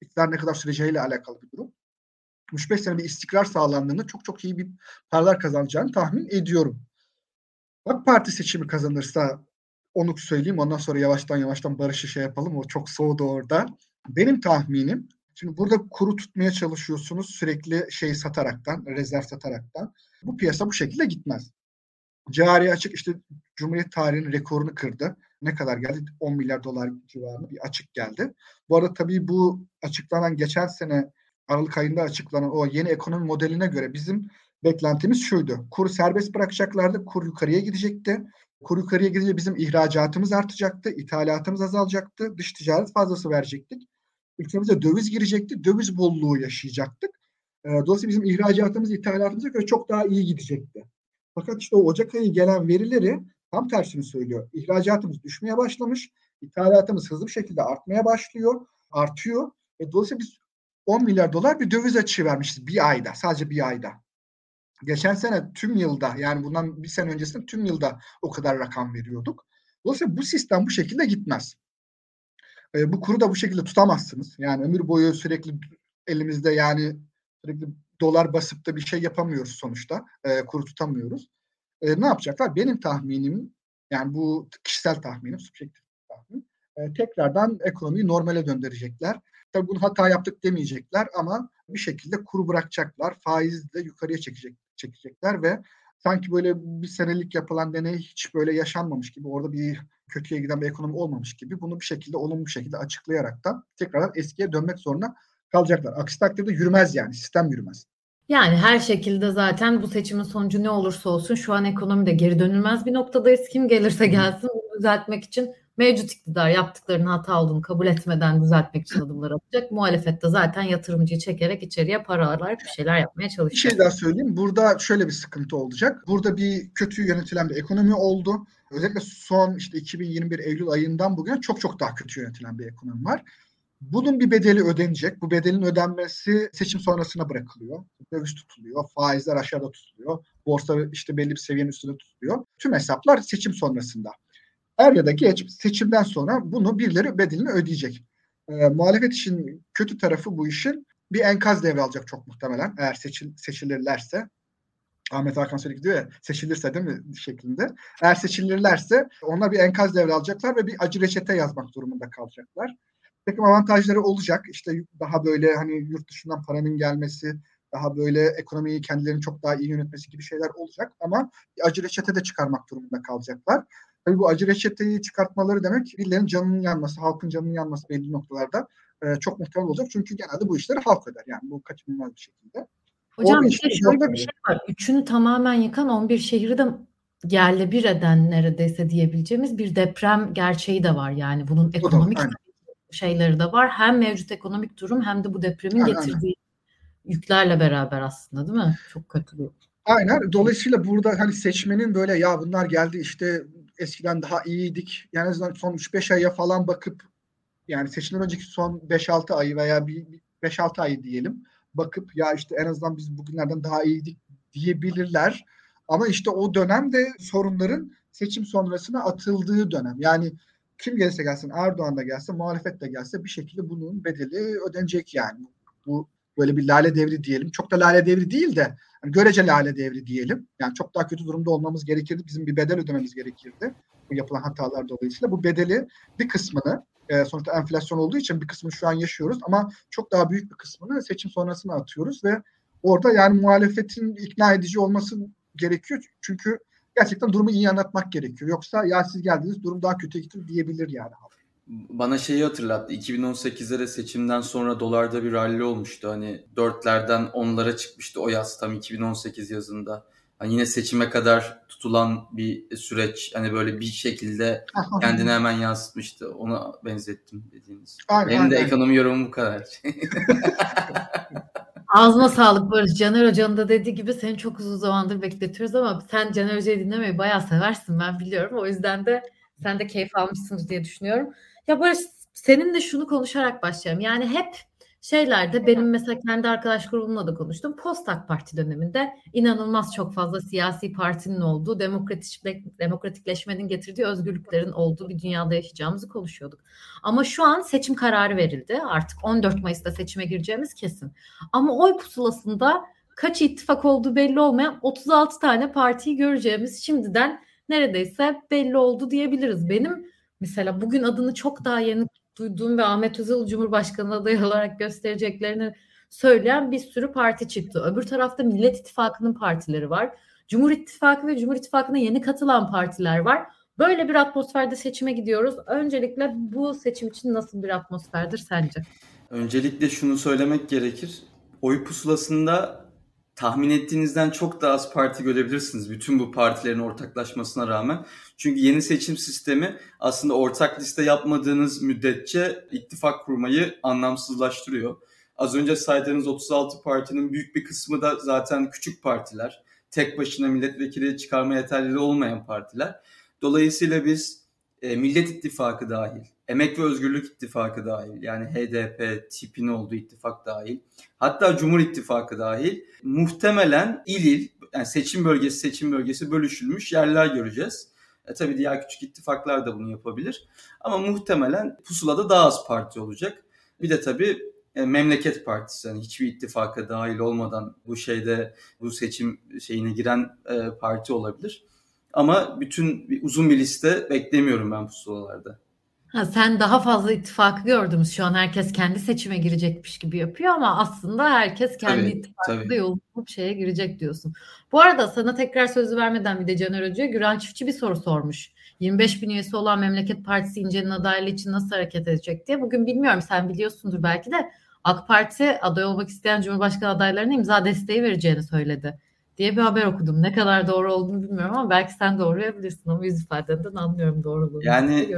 iktidar ne kadar süreceğiyle alakalı bir durum. 3-5 sene bir istikrar sağlandığında çok çok iyi bir paralar kazanacağını tahmin ediyorum. AK Parti seçimi kazanırsa onu söyleyeyim ondan sonra yavaştan yavaştan barışı şey yapalım. O çok soğudu orada. Benim tahminim Şimdi burada kuru tutmaya çalışıyorsunuz sürekli şey sataraktan, rezerv sataraktan. Bu piyasa bu şekilde gitmez. Cari açık işte Cumhuriyet tarihinin rekorunu kırdı. Ne kadar geldi? 10 milyar dolar civarında bir açık geldi. Bu arada tabii bu açıklanan geçen sene Aralık ayında açıklanan o yeni ekonomi modeline göre bizim beklentimiz şuydu. Kuru serbest bırakacaklardı. Kur yukarıya gidecekti. Kur yukarıya gidince bizim ihracatımız artacaktı. ithalatımız azalacaktı. Dış ticaret fazlası verecektik ülkemize döviz girecekti. Döviz bolluğu yaşayacaktık. E, dolayısıyla bizim ihracatımız ithalatımıza göre çok daha iyi gidecekti. Fakat işte o Ocak ayı gelen verileri tam tersini söylüyor. İhracatımız düşmeye başlamış. ithalatımız hızlı bir şekilde artmaya başlıyor. Artıyor. E, dolayısıyla biz 10 milyar dolar bir döviz açığı vermişiz bir ayda. Sadece bir ayda. Geçen sene tüm yılda yani bundan bir sene öncesinde tüm yılda o kadar rakam veriyorduk. Dolayısıyla bu sistem bu şekilde gitmez. E, bu kuru da bu şekilde tutamazsınız. Yani ömür boyu sürekli elimizde yani sürekli dolar basıp da bir şey yapamıyoruz sonuçta. E, kuru tutamıyoruz. E, ne yapacaklar? Benim tahminim yani bu kişisel tahminim, subjektif tahmin. E, tekrardan ekonomiyi normale döndürecekler. Tabii bunu hata yaptık demeyecekler ama bir şekilde kuru bırakacaklar. Faizi de yukarıya çekecek, çekecekler ve sanki böyle bir senelik yapılan deney hiç böyle yaşanmamış gibi orada bir kötüye giden bir ekonomi olmamış gibi bunu bir şekilde olumlu bir şekilde açıklayarak da tekrardan eskiye dönmek zorunda kalacaklar. Aksi takdirde yürümez yani sistem yürümez. Yani her şekilde zaten bu seçimin sonucu ne olursa olsun şu an ekonomide geri dönülmez bir noktadayız. Kim gelirse gelsin bunu düzeltmek için mevcut iktidar yaptıklarının hata olduğunu kabul etmeden düzeltmek için adımlar atacak. Muhalefette zaten yatırımcıyı çekerek içeriye paralar bir şeyler yapmaya çalışacak. Bir şey daha söyleyeyim. Burada şöyle bir sıkıntı olacak. Burada bir kötü yönetilen bir ekonomi oldu. Özellikle son işte 2021 Eylül ayından bugün çok çok daha kötü yönetilen bir ekonomi var. Bunun bir bedeli ödenecek. Bu bedelin ödenmesi seçim sonrasına bırakılıyor. Döviz tutuluyor, faizler aşağıda tutuluyor, borsa işte belli bir seviyenin üstünde tutuluyor. Tüm hesaplar seçim sonrasında. Er ya da geç seçimden sonra bunu birileri bedelini ödeyecek. E, muhalefet için kötü tarafı bu işin bir enkaz devralacak çok muhtemelen eğer seçil, seçilirlerse. Ahmet Hakan sürekli diyor ya seçilirse değil mi şeklinde. Eğer seçilirlerse onlar bir enkaz devralacaklar ve bir acı reçete yazmak durumunda kalacaklar. Takım avantajları olacak. İşte daha böyle hani yurt dışından paranın gelmesi, daha böyle ekonomiyi kendilerinin çok daha iyi yönetmesi gibi şeyler olacak ama bir acı reçete de çıkarmak durumunda kalacaklar. Tabii bu acı reçeteyi çıkartmaları demek birilerinin canının yanması, halkın canının yanması belli noktalarda e, çok muhtemel olacak. Çünkü genelde bu işleri halk öder. Yani bu kaçınılmaz bir şekilde. Hocam bir de şöyle bir şey var. Üçünü tamamen yıkan 11 şehri de yerle bir eden neredeyse diyebileceğimiz bir deprem gerçeği de var. Yani bunun ekonomik da, şeyleri de var. Hem mevcut ekonomik durum hem de bu depremin aynen, getirdiği aynen. yüklerle beraber aslında değil mi? Çok kötü bir Aynen. Dolayısıyla burada hani seçmenin böyle ya bunlar geldi işte eskiden daha iyiydik. Yani en azından son 3-5 aya falan bakıp yani seçimden önceki son 5-6 ayı veya bir 5-6 ayı diyelim bakıp ya işte en azından biz bugünlerden daha iyiydik diyebilirler. Ama işte o dönem de sorunların seçim sonrasına atıldığı dönem. Yani kim gelirse gelsin Erdoğan da gelse muhalefet de gelse bir şekilde bunun bedeli ödenecek yani. Bu böyle bir lale devri diyelim. Çok da lale devri değil de yani görece lale devri diyelim. Yani çok daha kötü durumda olmamız gerekirdi. Bizim bir bedel ödememiz gerekirdi. Bu yapılan hatalar dolayısıyla. Bu bedeli bir kısmını e, sonuçta enflasyon olduğu için bir kısmını şu an yaşıyoruz ama çok daha büyük bir kısmını seçim sonrasına atıyoruz ve orada yani muhalefetin ikna edici olması gerekiyor. Çünkü gerçekten durumu iyi anlatmak gerekiyor. Yoksa ya siz geldiniz durum daha kötüye gitti diyebilir yani. Bana şeyi hatırlattı. 2018'de de seçimden sonra dolarda bir rally olmuştu. Hani dörtlerden onlara çıkmıştı o yaz tam 2018 yazında. Hani yine seçime kadar tutulan bir süreç. Hani böyle bir şekilde kendini hemen yansıtmıştı. Ona benzettim dediğiniz. Aynen, Benim aynen. de ekonomi yorumum bu kadar. Ağzına sağlık Barış. Caner Hoca'nın da dediği gibi seni çok uzun zamandır bekletiyoruz ama sen Caner Hoca'yı dinlemeyi bayağı seversin ben biliyorum. O yüzden de sen de keyif almışsındır diye düşünüyorum. Ya Barış senin de şunu konuşarak başlayalım. Yani hep şeylerde benim mesela kendi arkadaş grubumla da konuştum. Post AK Parti döneminde inanılmaz çok fazla siyasi partinin olduğu, demokratik, demokratikleşmenin getirdiği özgürlüklerin olduğu bir dünyada yaşayacağımızı konuşuyorduk. Ama şu an seçim kararı verildi. Artık 14 Mayıs'ta seçime gireceğimiz kesin. Ama oy pusulasında kaç ittifak olduğu belli olmayan 36 tane partiyi göreceğimiz şimdiden neredeyse belli oldu diyebiliriz. Benim mesela bugün adını çok daha yeni duyduğum ve Ahmet Özel Cumhurbaşkanı adayı olarak göstereceklerini söyleyen bir sürü parti çıktı. Öbür tarafta Millet İttifakı'nın partileri var. Cumhur İttifakı ve Cumhur İttifakı'na yeni katılan partiler var. Böyle bir atmosferde seçime gidiyoruz. Öncelikle bu seçim için nasıl bir atmosferdir sence? Öncelikle şunu söylemek gerekir. Oy pusulasında tahmin ettiğinizden çok daha az parti görebilirsiniz bütün bu partilerin ortaklaşmasına rağmen. Çünkü yeni seçim sistemi aslında ortak liste yapmadığınız müddetçe ittifak kurmayı anlamsızlaştırıyor. Az önce saydığınız 36 partinin büyük bir kısmı da zaten küçük partiler. Tek başına milletvekili çıkarma yeterliliği olmayan partiler. Dolayısıyla biz e, Millet İttifakı dahil, Emek ve Özgürlük İttifakı dahil yani HDP tipinin olduğu ittifak dahil hatta Cumhur İttifakı dahil muhtemelen il il yani seçim bölgesi seçim bölgesi bölüşülmüş yerler göreceğiz. E, tabii diğer küçük ittifaklar da bunu yapabilir. Ama muhtemelen pusulada daha az parti olacak. Bir de tabii e, Memleket Partisi yani hiçbir ittifaka dahil olmadan bu şeyde bu seçim şeyine giren e, parti olabilir. Ama bütün uzun bir liste beklemiyorum ben pusulalarda. Ha, sen daha fazla ittifakı gördünüz. Şu an herkes kendi seçime girecekmiş gibi yapıyor ama aslında herkes kendi tabii, ittifakında tabii. yol bulup şeye girecek diyorsun. Bu arada sana tekrar sözü vermeden bir de Caner Hoca'ya Güran Çiftçi bir soru sormuş. 25 bin üyesi olan Memleket Partisi İnce'nin adaylığı için nasıl hareket edecek diye. Bugün bilmiyorum sen biliyorsundur belki de AK Parti aday olmak isteyen Cumhurbaşkanı adaylarına imza desteği vereceğini söyledi diye bir haber okudum. Ne kadar doğru olduğunu bilmiyorum ama belki sen doğrulayabilirsin ama yüz ifadenden anlıyorum doğruluğunu. Yani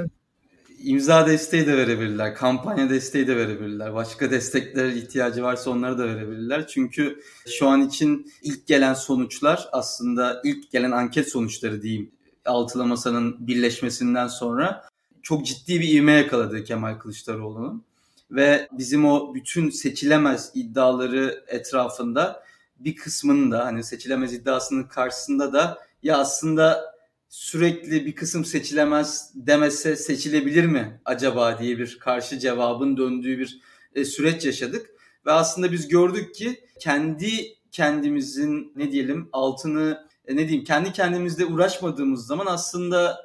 imza desteği de verebilirler, kampanya desteği de verebilirler. Başka destekler ihtiyacı varsa onları da verebilirler. Çünkü şu an için ilk gelen sonuçlar aslında ilk gelen anket sonuçları diyeyim. Altılı Masa'nın birleşmesinden sonra çok ciddi bir ivme yakaladı Kemal Kılıçdaroğlu'nun. Ve bizim o bütün seçilemez iddiaları etrafında bir kısmının da hani seçilemez iddiasının karşısında da ya aslında sürekli bir kısım seçilemez demese seçilebilir mi acaba diye bir karşı cevabın döndüğü bir e, süreç yaşadık. Ve aslında biz gördük ki kendi kendimizin ne diyelim altını e, ne diyeyim kendi kendimizle uğraşmadığımız zaman aslında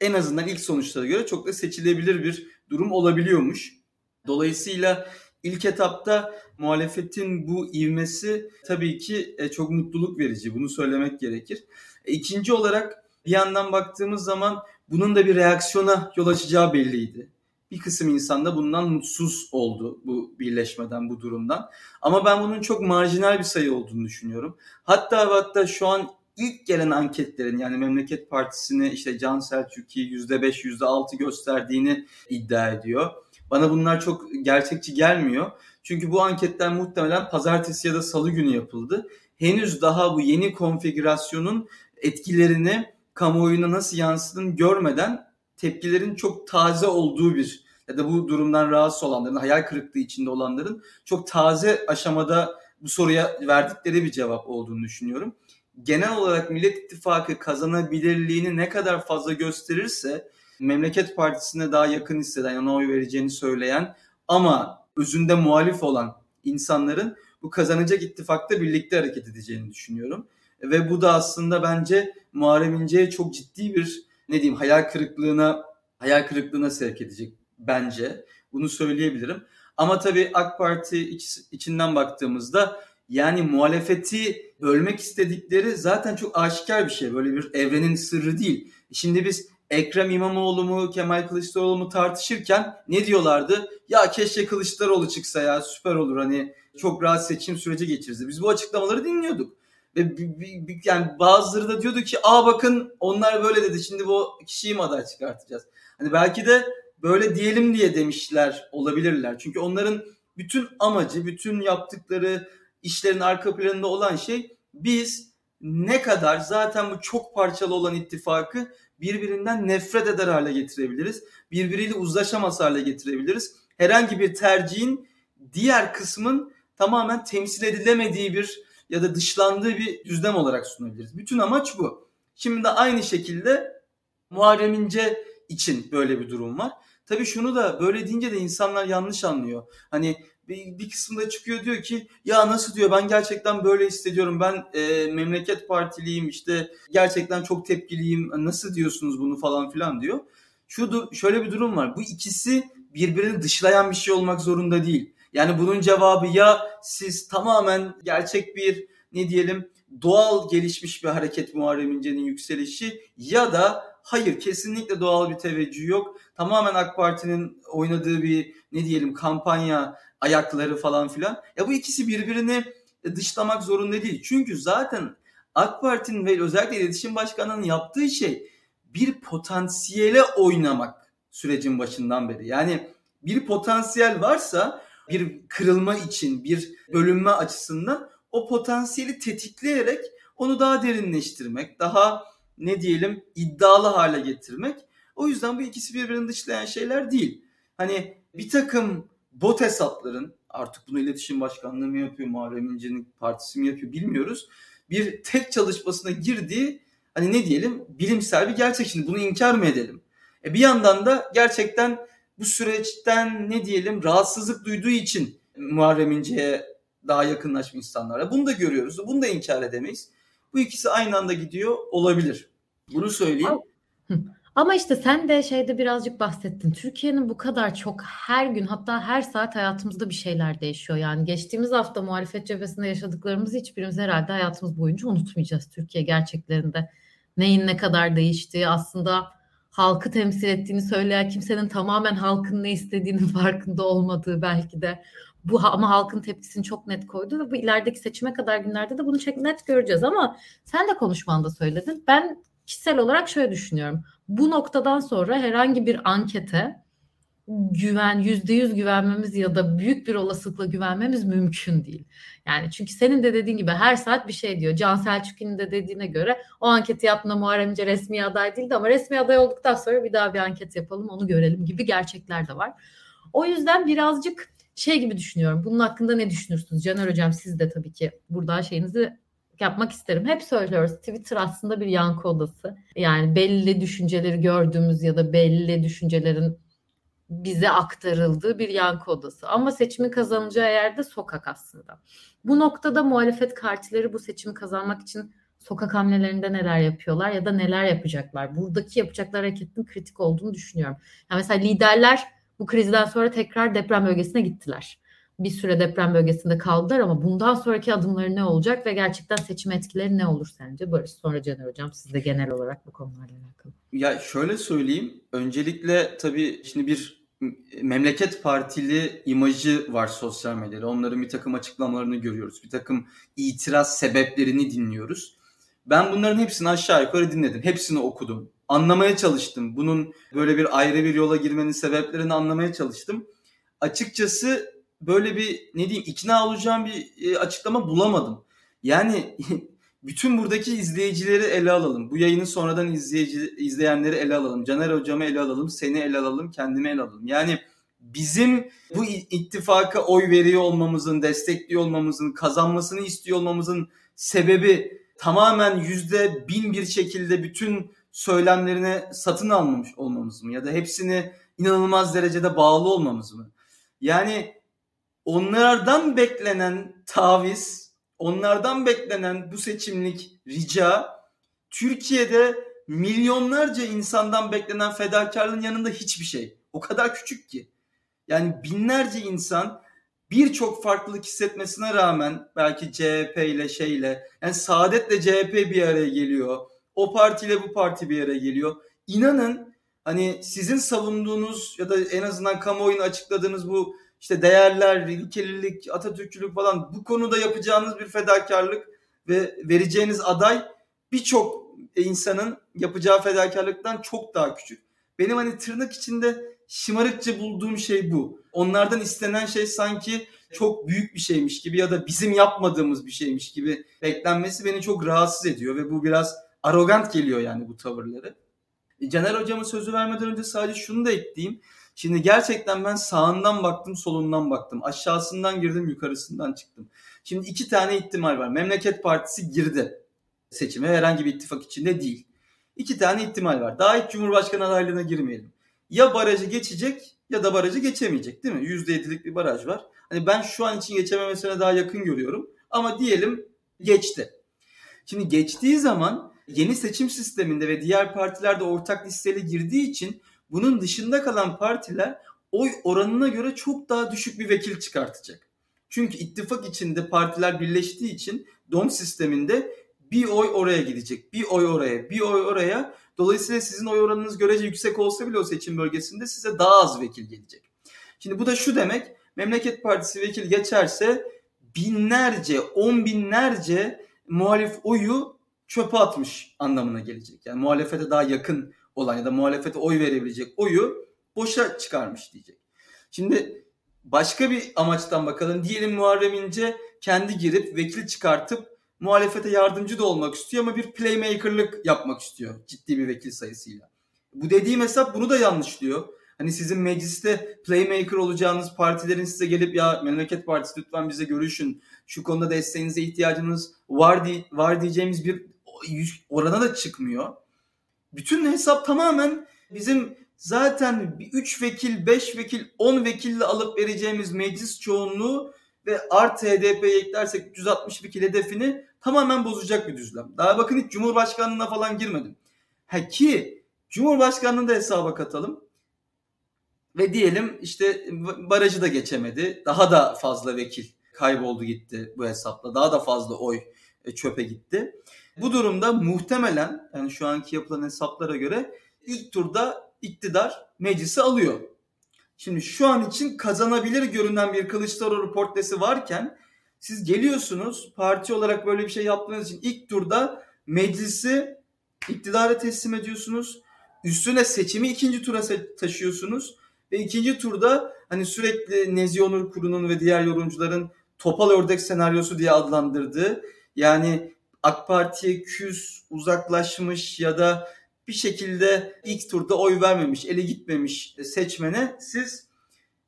en azından ilk sonuçlara göre çok da seçilebilir bir durum olabiliyormuş. Dolayısıyla ilk etapta muhalefetin bu ivmesi tabii ki e, çok mutluluk verici. Bunu söylemek gerekir. İkinci olarak bir yandan baktığımız zaman bunun da bir reaksiyona yol açacağı belliydi. Bir kısım insan da bundan mutsuz oldu bu birleşmeden, bu durumdan. Ama ben bunun çok marjinal bir sayı olduğunu düşünüyorum. Hatta hatta şu an ilk gelen anketlerin yani Memleket Partisi'ni işte Can Selçuk'i %5, %6 gösterdiğini iddia ediyor. Bana bunlar çok gerçekçi gelmiyor. Çünkü bu anketler muhtemelen pazartesi ya da salı günü yapıldı. Henüz daha bu yeni konfigürasyonun etkilerini kamuoyuna nasıl yansıdığını görmeden tepkilerin çok taze olduğu bir ya da bu durumdan rahatsız olanların, hayal kırıklığı içinde olanların çok taze aşamada bu soruya verdikleri bir cevap olduğunu düşünüyorum. Genel olarak Millet İttifakı kazanabilirliğini ne kadar fazla gösterirse Memleket Partisi'ne daha yakın hisseden, ona oy vereceğini söyleyen ama özünde muhalif olan insanların bu kazanacak ittifakta birlikte hareket edeceğini düşünüyorum. Ve bu da aslında bence Muharrem İnce'ye çok ciddi bir ne diyeyim hayal kırıklığına hayal kırıklığına sevk edecek bence. Bunu söyleyebilirim. Ama tabii AK Parti içinden baktığımızda yani muhalefeti bölmek istedikleri zaten çok aşikar bir şey. Böyle bir evrenin sırrı değil. Şimdi biz Ekrem İmamoğlu mu Kemal Kılıçdaroğlu mu tartışırken ne diyorlardı? Ya keşke Kılıçdaroğlu çıksa ya süper olur hani çok rahat seçim süreci geçiririz. Biz bu açıklamaları dinliyorduk. Ve yani bazıları da diyordu ki aa bakın onlar böyle dedi şimdi bu kişiyi mi aday çıkartacağız? Hani belki de böyle diyelim diye demişler olabilirler. Çünkü onların bütün amacı, bütün yaptıkları işlerin arka planında olan şey biz ne kadar zaten bu çok parçalı olan ittifakı birbirinden nefret eder hale getirebiliriz. Birbiriyle uzlaşamaz hale getirebiliriz. Herhangi bir tercihin diğer kısmın tamamen temsil edilemediği bir ya da dışlandığı bir düzlem olarak sunabiliriz. Bütün amaç bu. Şimdi de aynı şekilde Muharrem İnce için böyle bir durum var. Tabii şunu da böyle deyince de insanlar yanlış anlıyor. Hani bir, bir kısımda çıkıyor diyor ki ya nasıl diyor ben gerçekten böyle hissediyorum ben e, memleket partiliyim işte gerçekten çok tepkiliyim nasıl diyorsunuz bunu falan filan diyor. Şu şöyle bir durum var bu ikisi birbirini dışlayan bir şey olmak zorunda değil. Yani bunun cevabı ya siz tamamen gerçek bir ne diyelim doğal gelişmiş bir hareket Muharrem İnce'nin yükselişi ya da hayır kesinlikle doğal bir teveccüh yok. Tamamen AK Parti'nin oynadığı bir ne diyelim kampanya ayakları falan filan. Ya bu ikisi birbirini dışlamak zorunda değil. Çünkü zaten AK Parti'nin ve özellikle iletişim başkanının yaptığı şey bir potansiyele oynamak sürecin başından beri. Yani bir potansiyel varsa bir kırılma için, bir bölünme açısından o potansiyeli tetikleyerek onu daha derinleştirmek, daha ne diyelim iddialı hale getirmek. O yüzden bu ikisi birbirini dışlayan şeyler değil. Hani bir takım bot hesapların artık bunu iletişim başkanlığı mı yapıyor, Muharrem İnce'nin partisi mi yapıyor bilmiyoruz. Bir tek çalışmasına girdiği hani ne diyelim bilimsel bir gerçek. Şimdi bunu inkar mı edelim? E bir yandan da gerçekten bu süreçten ne diyelim rahatsızlık duyduğu için Muharrem İnce'ye daha yakınlaşma insanlara. Bunu da görüyoruz. Bunu da inkar edemeyiz. Bu ikisi aynı anda gidiyor olabilir. Bunu söyleyeyim. Ama işte sen de şeyde birazcık bahsettin. Türkiye'nin bu kadar çok her gün hatta her saat hayatımızda bir şeyler değişiyor. Yani geçtiğimiz hafta muhalefet cephesinde yaşadıklarımızı hiçbirimiz herhalde hayatımız boyunca unutmayacağız. Türkiye gerçeklerinde neyin ne kadar değiştiği aslında halkı temsil ettiğini söyleyen kimsenin tamamen halkın ne istediğinin farkında olmadığı belki de bu ama halkın tepkisini çok net koydu ve bu ilerideki seçime kadar günlerde de bunu çok net göreceğiz ama sen de konuşmanda söyledin. Ben kişisel olarak şöyle düşünüyorum. Bu noktadan sonra herhangi bir ankete güven yüzde yüz güvenmemiz ya da büyük bir olasılıkla güvenmemiz mümkün değil. Yani çünkü senin de dediğin gibi her saat bir şey diyor. Can Selçuk'un de dediğine göre o anketi yaptığında Muharrem İnce resmi aday değildi ama resmi aday olduktan sonra bir daha bir anket yapalım onu görelim gibi gerçekler de var. O yüzden birazcık şey gibi düşünüyorum. Bunun hakkında ne düşünürsünüz? Caner Hocam siz de tabii ki burada şeyinizi yapmak isterim. Hep söylüyoruz Twitter aslında bir yankı odası. Yani belli düşünceleri gördüğümüz ya da belli düşüncelerin bize aktarıldığı bir yankı odası. Ama seçimi kazanacağı yerde sokak aslında. Bu noktada muhalefet partileri bu seçimi kazanmak için sokak hamlelerinde neler yapıyorlar ya da neler yapacaklar. Buradaki yapacaklar hareketin kritik olduğunu düşünüyorum. Yani mesela liderler bu krizden sonra tekrar deprem bölgesine gittiler. bir süre deprem bölgesinde kaldılar ama bundan sonraki adımları ne olacak ve gerçekten seçim etkileri ne olur sence Barış? Sonra Caner Hocam siz de genel olarak bu konularla alakalı. Ya şöyle söyleyeyim. Öncelikle tabii şimdi bir memleket partili imajı var sosyal medyada. Onların bir takım açıklamalarını görüyoruz. Bir takım itiraz sebeplerini dinliyoruz. Ben bunların hepsini aşağı yukarı dinledim. Hepsini okudum. Anlamaya çalıştım. Bunun böyle bir ayrı bir yola girmenin sebeplerini anlamaya çalıştım. Açıkçası böyle bir ne diyeyim ikna olacağım bir e, açıklama bulamadım. Yani bütün buradaki izleyicileri ele alalım. Bu yayını sonradan izleyici, izleyenleri ele alalım. Caner hocamı ele alalım. Seni ele alalım. Kendimi ele alalım. Yani bizim bu ittifaka oy veriyor olmamızın, destekliyor olmamızın, kazanmasını istiyor olmamızın sebebi tamamen yüzde bin bir şekilde bütün söylemlerine satın almamış olmamız mı? Ya da hepsini inanılmaz derecede bağlı olmamız mı? Yani onlardan beklenen taviz, onlardan beklenen bu seçimlik rica Türkiye'de milyonlarca insandan beklenen fedakarlığın yanında hiçbir şey. O kadar küçük ki. Yani binlerce insan birçok farklılık hissetmesine rağmen belki CHP ile şeyle yani Saadet'le CHP bir araya geliyor. O partiyle bu parti bir araya geliyor. İnanın hani sizin savunduğunuz ya da en azından kamuoyunu açıkladığınız bu işte değerler, ilkelilik, Atatürkçülük falan bu konuda yapacağınız bir fedakarlık ve vereceğiniz aday birçok insanın yapacağı fedakarlıktan çok daha küçük. Benim hani tırnak içinde şımarıkça bulduğum şey bu. Onlardan istenen şey sanki çok büyük bir şeymiş gibi ya da bizim yapmadığımız bir şeymiş gibi beklenmesi beni çok rahatsız ediyor ve bu biraz arrogant geliyor yani bu tavırları. E, Caner hocama sözü vermeden önce sadece şunu da ekleyeyim. Şimdi gerçekten ben sağından baktım, solundan baktım. Aşağısından girdim, yukarısından çıktım. Şimdi iki tane ihtimal var. Memleket Partisi girdi seçime. Herhangi bir ittifak içinde değil. İki tane ihtimal var. Daha hiç Cumhurbaşkanı adaylığına girmeyelim. Ya barajı geçecek ya da barajı geçemeyecek değil mi? %7'lik bir baraj var. Hani ben şu an için geçememesine daha yakın görüyorum. Ama diyelim geçti. Şimdi geçtiği zaman yeni seçim sisteminde ve diğer partilerde ortak listeli girdiği için bunun dışında kalan partiler oy oranına göre çok daha düşük bir vekil çıkartacak. Çünkü ittifak içinde partiler birleştiği için DOM sisteminde bir oy oraya gidecek, bir oy oraya, bir oy oraya. Dolayısıyla sizin oy oranınız görece yüksek olsa bile o seçim bölgesinde size daha az vekil gelecek. Şimdi bu da şu demek, Memleket Partisi vekil geçerse binlerce, on binlerce muhalif oyu çöpe atmış anlamına gelecek. Yani muhalefete daha yakın olan ya da muhalefete oy verebilecek oyu boşa çıkarmış diyecek. Şimdi başka bir amaçtan bakalım. Diyelim Muharrem İnce kendi girip vekil çıkartıp muhalefete yardımcı da olmak istiyor ama bir playmaker'lık yapmak istiyor ciddi bir vekil sayısıyla. Bu dediğim hesap bunu da yanlışlıyor. Hani sizin mecliste playmaker olacağınız partilerin size gelip ya Memleket Partisi lütfen bize görüşün. Şu konuda desteğinize ihtiyacımız var, diye, var diyeceğimiz bir orana da çıkmıyor. Bütün hesap tamamen bizim zaten 3 vekil, 5 vekil, 10 vekille alıp vereceğimiz meclis çoğunluğu ve artı HDP'ye eklersek 360 vekil hedefini tamamen bozacak bir düzlem. Daha bakın hiç Cumhurbaşkanlığına falan girmedim. Ha ki Cumhurbaşkanlığını da hesaba katalım. Ve diyelim işte barajı da geçemedi. Daha da fazla vekil kayboldu gitti bu hesapla. Daha da fazla oy e, çöpe gitti. Bu durumda muhtemelen yani şu anki yapılan hesaplara göre ilk turda iktidar meclisi alıyor. Şimdi şu an için kazanabilir görünen bir Kılıçdaroğlu portresi varken siz geliyorsunuz parti olarak böyle bir şey yaptığınız için ilk turda meclisi iktidara teslim ediyorsunuz. Üstüne seçimi ikinci tura taşıyorsunuz ve ikinci turda hani sürekli Nezi Onur Kuru'nun ve diğer yorumcuların topal ördek senaryosu diye adlandırdığı yani AK Parti'ye küs, uzaklaşmış ya da bir şekilde ilk turda oy vermemiş, ele gitmemiş seçmene siz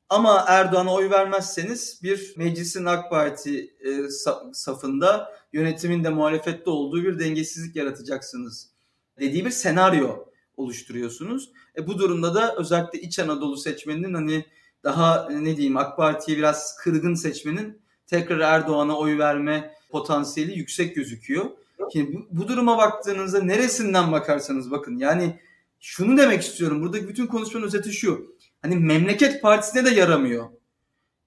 ama Erdoğan'a oy vermezseniz bir meclisin AK Parti e, safında yönetimin de muhalefette olduğu bir dengesizlik yaratacaksınız dediği bir senaryo oluşturuyorsunuz. E, bu durumda da özellikle İç Anadolu seçmeninin hani daha ne diyeyim AK Parti'ye biraz kırgın seçmenin tekrar Erdoğan'a oy verme potansiyeli yüksek gözüküyor. Şimdi bu, bu duruma baktığınızda neresinden bakarsanız bakın yani şunu demek istiyorum. Buradaki bütün konuşmanın özeti şu. Hani memleket partisine de yaramıyor.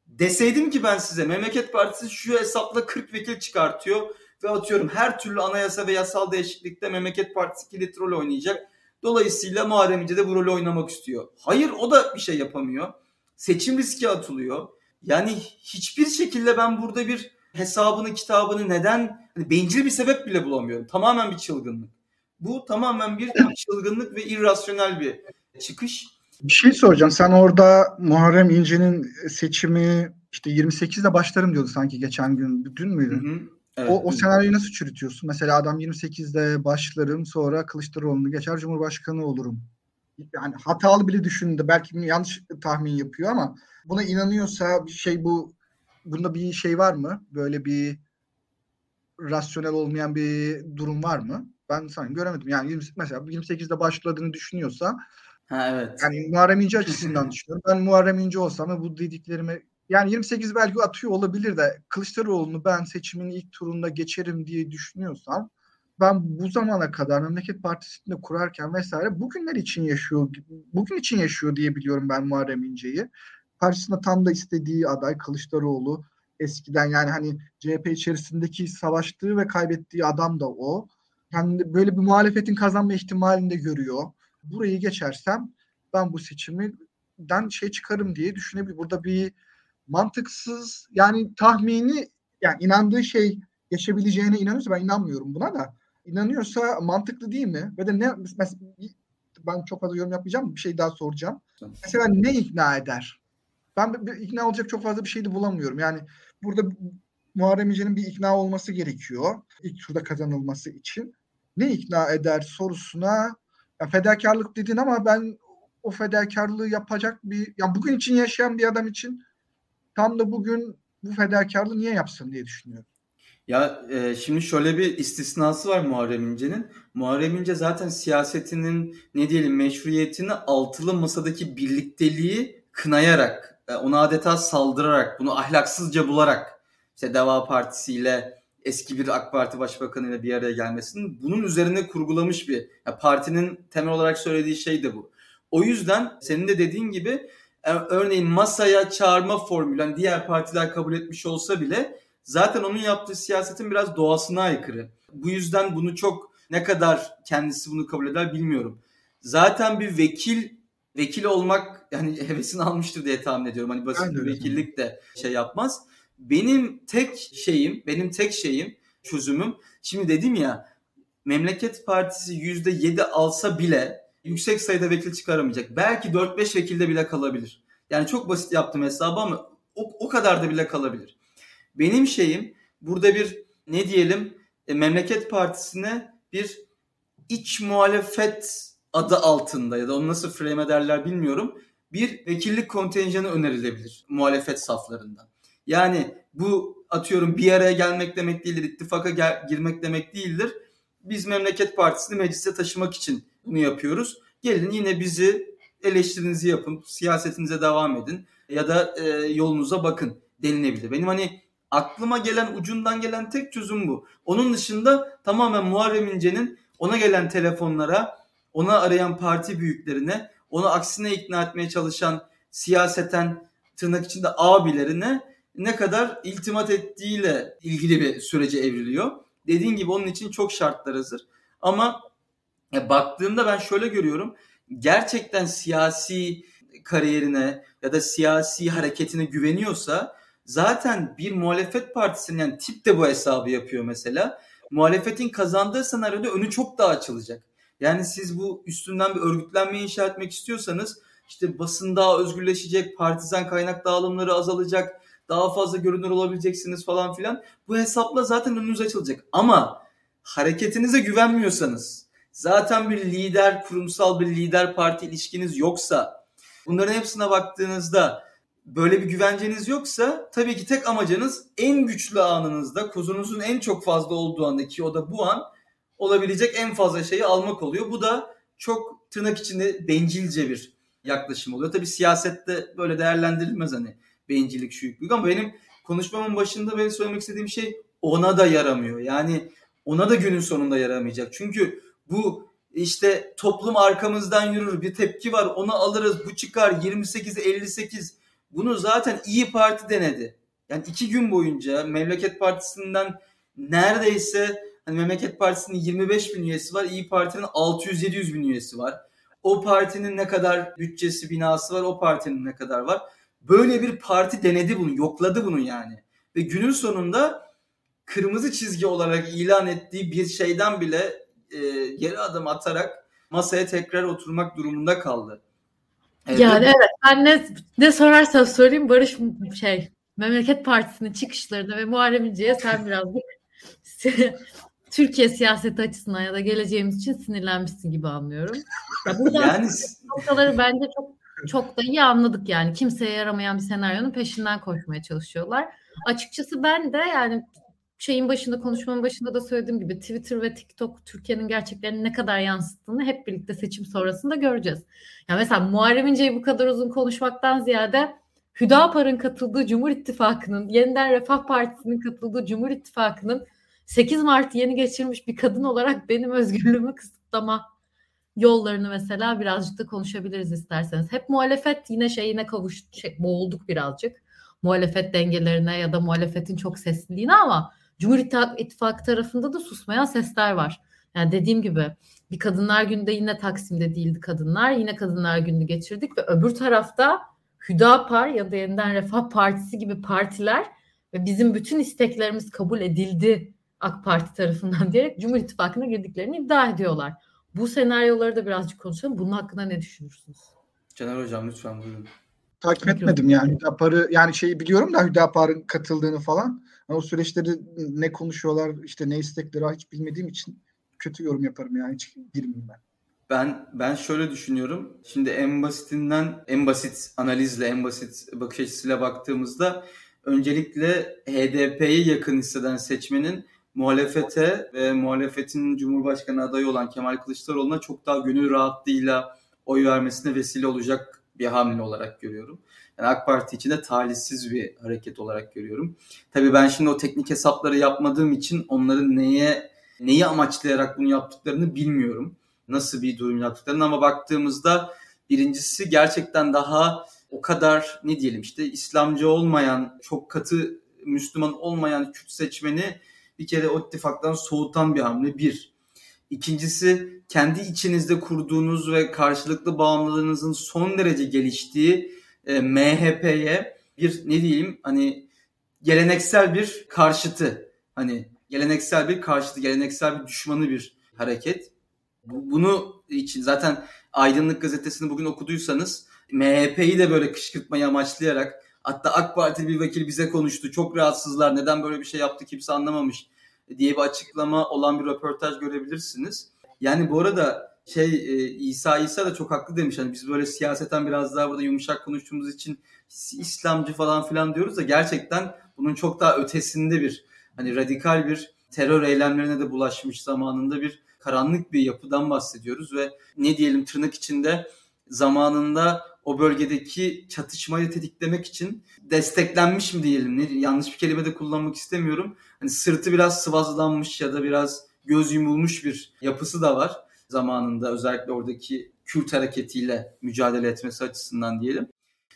Deseydim ki ben size Memleket Partisi şu hesapla 40 vekil çıkartıyor ve atıyorum her türlü anayasa ve yasal değişiklikte Memleket Partisi kilit rol oynayacak. Dolayısıyla Muharrem İnce de bu rolü oynamak istiyor. Hayır o da bir şey yapamıyor. Seçim riski atılıyor. Yani hiçbir şekilde ben burada bir hesabını kitabını neden hani bencil bir sebep bile bulamıyorum. Tamamen bir çılgınlık. Bu tamamen bir çılgınlık ve irrasyonel bir çıkış. Bir şey soracağım. Sen orada Muharrem İnce'nin seçimi işte 28'de başlarım diyordu sanki geçen gün. Dün müydü? Hı hı. Evet. O, o senaryoyu nasıl çürütüyorsun? Mesela adam 28'de başlarım sonra Kılıçdaroğlu'nu geçer Cumhurbaşkanı olurum. Yani hatalı bile düşündü. Belki yanlış tahmin yapıyor ama buna inanıyorsa bir şey bu bunda bir şey var mı? Böyle bir rasyonel olmayan bir durum var mı? Ben sanki göremedim. Yani 20, mesela 28'de başladığını düşünüyorsa ha, evet. yani Muharrem İnce açısından düşünüyorum. Ben Muharrem İnce olsam ve bu dediklerimi yani 28 belki atıyor olabilir de Kılıçdaroğlu'nu ben seçimin ilk turunda geçerim diye düşünüyorsam ben bu zamana kadar Memleket Partisi'nde kurarken vesaire bugünler için yaşıyor, bugün için yaşıyor diye biliyorum ben Muharrem İnce'yi. Karşısında tam da istediği aday Kılıçdaroğlu. Eskiden yani hani CHP içerisindeki savaştığı ve kaybettiği adam da o. Yani böyle bir muhalefetin kazanma ihtimalini de görüyor. Burayı geçersem ben bu seçimden şey çıkarım diye düşünebilir. Burada bir mantıksız yani tahmini yani inandığı şey geçebileceğine inanıyorsa ben inanmıyorum buna da. İnanıyorsa mantıklı değil mi? Ve de ne mesela ben çok fazla yorum yapmayacağım. Bir şey daha soracağım. Mesela ne ikna eder? Ben bir, ikna olacak çok fazla bir şey de bulamıyorum. Yani burada Muharrem İnce'nin bir ikna olması gerekiyor. İlk turda kazanılması için. Ne ikna eder sorusuna ya fedakarlık dedin ama ben o fedakarlığı yapacak bir yani bugün için yaşayan bir adam için tam da bugün bu fedakarlığı niye yapsın diye düşünüyorum. Ya e, şimdi şöyle bir istisnası var Muharrem İnce'nin. Muharrem İnce zaten siyasetinin ne diyelim meşruiyetini altılı masadaki birlikteliği kınayarak, ona adeta saldırarak, bunu ahlaksızca bularak işte Deva Partisi ile eski bir AK Parti Başbakanı ile bir araya gelmesinin bunun üzerine kurgulamış bir ya partinin temel olarak söylediği şey de bu. O yüzden senin de dediğin gibi e, örneğin masaya çağırma formülü yani diğer partiler kabul etmiş olsa bile zaten onun yaptığı siyasetin biraz doğasına aykırı. Bu yüzden bunu çok ne kadar kendisi bunu kabul eder bilmiyorum. Zaten bir vekil vekil olmak yani hevesini almıştır diye tahmin ediyorum. Hani basit bir vekillik de şey yapmaz. Benim tek şeyim, benim tek şeyim, çözümüm. Şimdi dedim ya Memleket Partisi %7 alsa bile yüksek sayıda vekil çıkaramayacak. Belki 4-5 vekilde bile kalabilir. Yani çok basit yaptım hesabı ama o, o kadar da bile kalabilir. Benim şeyim burada bir ne diyelim e, Memleket Partisi'ne bir iç muhalefet adı altında ya da onu nasıl frame ederler bilmiyorum. Bir vekillik kontenjanı önerilebilir muhalefet saflarından. Yani bu atıyorum bir araya gelmek demek değildir, ittifaka gel- girmek demek değildir. Biz Memleket Partisi'ni meclise taşımak için bunu yapıyoruz. Gelin yine bizi eleştirinizi yapın, siyasetinize devam edin ya da e, yolunuza bakın denilebilir. Benim hani aklıma gelen ucundan gelen tek çözüm bu. Onun dışında tamamen Muharrem İnce'nin ona gelen telefonlara, ona arayan parti büyüklerine, onu aksine ikna etmeye çalışan siyaseten tırnak içinde abilerine ne kadar iltimat ettiğiyle ilgili bir sürece evriliyor. Dediğin gibi onun için çok şartlar hazır. Ama baktığımda ben şöyle görüyorum. Gerçekten siyasi kariyerine ya da siyasi hareketine güveniyorsa zaten bir muhalefet partisinin yani tip de bu hesabı yapıyor mesela. Muhalefetin kazandığı senaryoda önü çok daha açılacak. Yani siz bu üstünden bir örgütlenme inşa etmek istiyorsanız işte basın daha özgürleşecek, partizan kaynak dağılımları azalacak, daha fazla görünür olabileceksiniz falan filan. Bu hesapla zaten önünüz açılacak. Ama hareketinize güvenmiyorsanız, zaten bir lider, kurumsal bir lider parti ilişkiniz yoksa, bunların hepsine baktığınızda böyle bir güvenceniz yoksa tabii ki tek amacınız en güçlü anınızda, kozunuzun en çok fazla olduğu andaki o da bu an olabilecek en fazla şeyi almak oluyor. Bu da çok tırnak içinde bencilce bir yaklaşım oluyor. Tabii siyasette böyle değerlendirilmez hani bencillik, şu yüklük ama benim konuşmamın başında benim söylemek istediğim şey ona da yaramıyor. Yani ona da günün sonunda yaramayacak. Çünkü bu işte toplum arkamızdan yürür bir tepki var onu alırız bu çıkar 28'e 58 Bunu zaten İyi Parti denedi. Yani iki gün boyunca Memleket Partisi'nden neredeyse hani Memleket Partisi'nin 25 bin üyesi var. İyi Parti'nin 600-700 bin üyesi var. O partinin ne kadar bütçesi, binası var, o partinin ne kadar var. Böyle bir parti denedi bunu, yokladı bunu yani. Ve günün sonunda kırmızı çizgi olarak ilan ettiği bir şeyden bile e, geri adım atarak masaya tekrar oturmak durumunda kaldı. Evet, yani evet ben ne, ne sorarsam sorayım Barış şey Memleket Partisi'nin çıkışlarına ve Muharrem İnce'ye sen birazcık Türkiye siyaseti açısından ya da geleceğimiz için sinirlenmişsin gibi anlıyorum. Ya burada yani noktaları bence çok çok da iyi anladık yani. Kimseye yaramayan bir senaryonun peşinden koşmaya çalışıyorlar. Açıkçası ben de yani şeyin başında konuşmanın başında da söylediğim gibi Twitter ve TikTok Türkiye'nin gerçeklerini ne kadar yansıttığını hep birlikte seçim sonrasında göreceğiz. Yani mesela Muharrem İnce'yi bu kadar uzun konuşmaktan ziyade Hüdapar'ın katıldığı Cumhur İttifakı'nın, Yeniden Refah Partisi'nin katıldığı Cumhur İttifakı'nın 8 Mart yeni geçirmiş bir kadın olarak benim özgürlüğümü kısıtlama yollarını mesela birazcık da konuşabiliriz isterseniz. Hep muhalefet yine şeyine kavuş, şey, boğulduk birazcık. Muhalefet dengelerine ya da muhalefetin çok sesliliğine ama Cumhur İttifakı tarafında da susmayan sesler var. Yani dediğim gibi bir Kadınlar Günü'nde yine Taksim'de değildi kadınlar. Yine Kadınlar Günü'nü geçirdik ve öbür tarafta Hüdapar ya da Yeniden Refah Partisi gibi partiler ve bizim bütün isteklerimiz kabul edildi AK Parti tarafından diyerek Cumhur İttifakı'na girdiklerini iddia ediyorlar. Bu senaryoları da birazcık konuşalım. Bunun hakkında ne düşünürsünüz? Caner Hocam lütfen buyurun. Takip etmedim yani Hüdapar'ı yani şeyi biliyorum da Hüdapar'ın katıldığını falan. o süreçleri ne konuşuyorlar işte ne istekleri hiç bilmediğim için kötü yorum yaparım yani hiç girmeyeyim ben. Ben ben şöyle düşünüyorum. Şimdi en basitinden en basit analizle en basit bakış açısıyla baktığımızda öncelikle HDP'yi yakın hisseden seçmenin muhalefete ve muhalefetin Cumhurbaşkanı adayı olan Kemal Kılıçdaroğlu'na çok daha gönül rahatlığıyla oy vermesine vesile olacak bir hamle olarak görüyorum. Yani AK Parti için de talihsiz bir hareket olarak görüyorum. Tabii ben şimdi o teknik hesapları yapmadığım için onların neye neyi amaçlayarak bunu yaptıklarını bilmiyorum. Nasıl bir durum yaptıklarını ama baktığımızda birincisi gerçekten daha o kadar ne diyelim işte İslamcı olmayan, çok katı Müslüman olmayan Kürt seçmeni bir kere o ittifaktan soğutan bir hamle bir. İkincisi kendi içinizde kurduğunuz ve karşılıklı bağımlılığınızın son derece geliştiği e, MHP'ye bir ne diyeyim hani geleneksel bir karşıtı. Hani geleneksel bir karşıtı, geleneksel bir düşmanı bir hareket. Bunu için zaten Aydınlık Gazetesi'ni bugün okuduysanız MHP'yi de böyle kışkırtmayı amaçlayarak Hatta AK Parti bir vekil bize konuştu. Çok rahatsızlar. Neden böyle bir şey yaptı kimse anlamamış diye bir açıklama olan bir röportaj görebilirsiniz. Yani bu arada şey e, İsa İsa da çok haklı demiş. Hani biz böyle siyaseten biraz daha burada yumuşak konuştuğumuz için İslamcı falan filan diyoruz da gerçekten bunun çok daha ötesinde bir hani radikal bir terör eylemlerine de bulaşmış zamanında bir karanlık bir yapıdan bahsediyoruz ve ne diyelim tırnak içinde zamanında o bölgedeki çatışmayı tetiklemek için desteklenmiş mi diyelim ne yanlış bir kelime de kullanmak istemiyorum. Hani sırtı biraz sıvazlanmış ya da biraz göz yumulmuş bir yapısı da var zamanında özellikle oradaki Kürt hareketiyle mücadele etmesi açısından diyelim.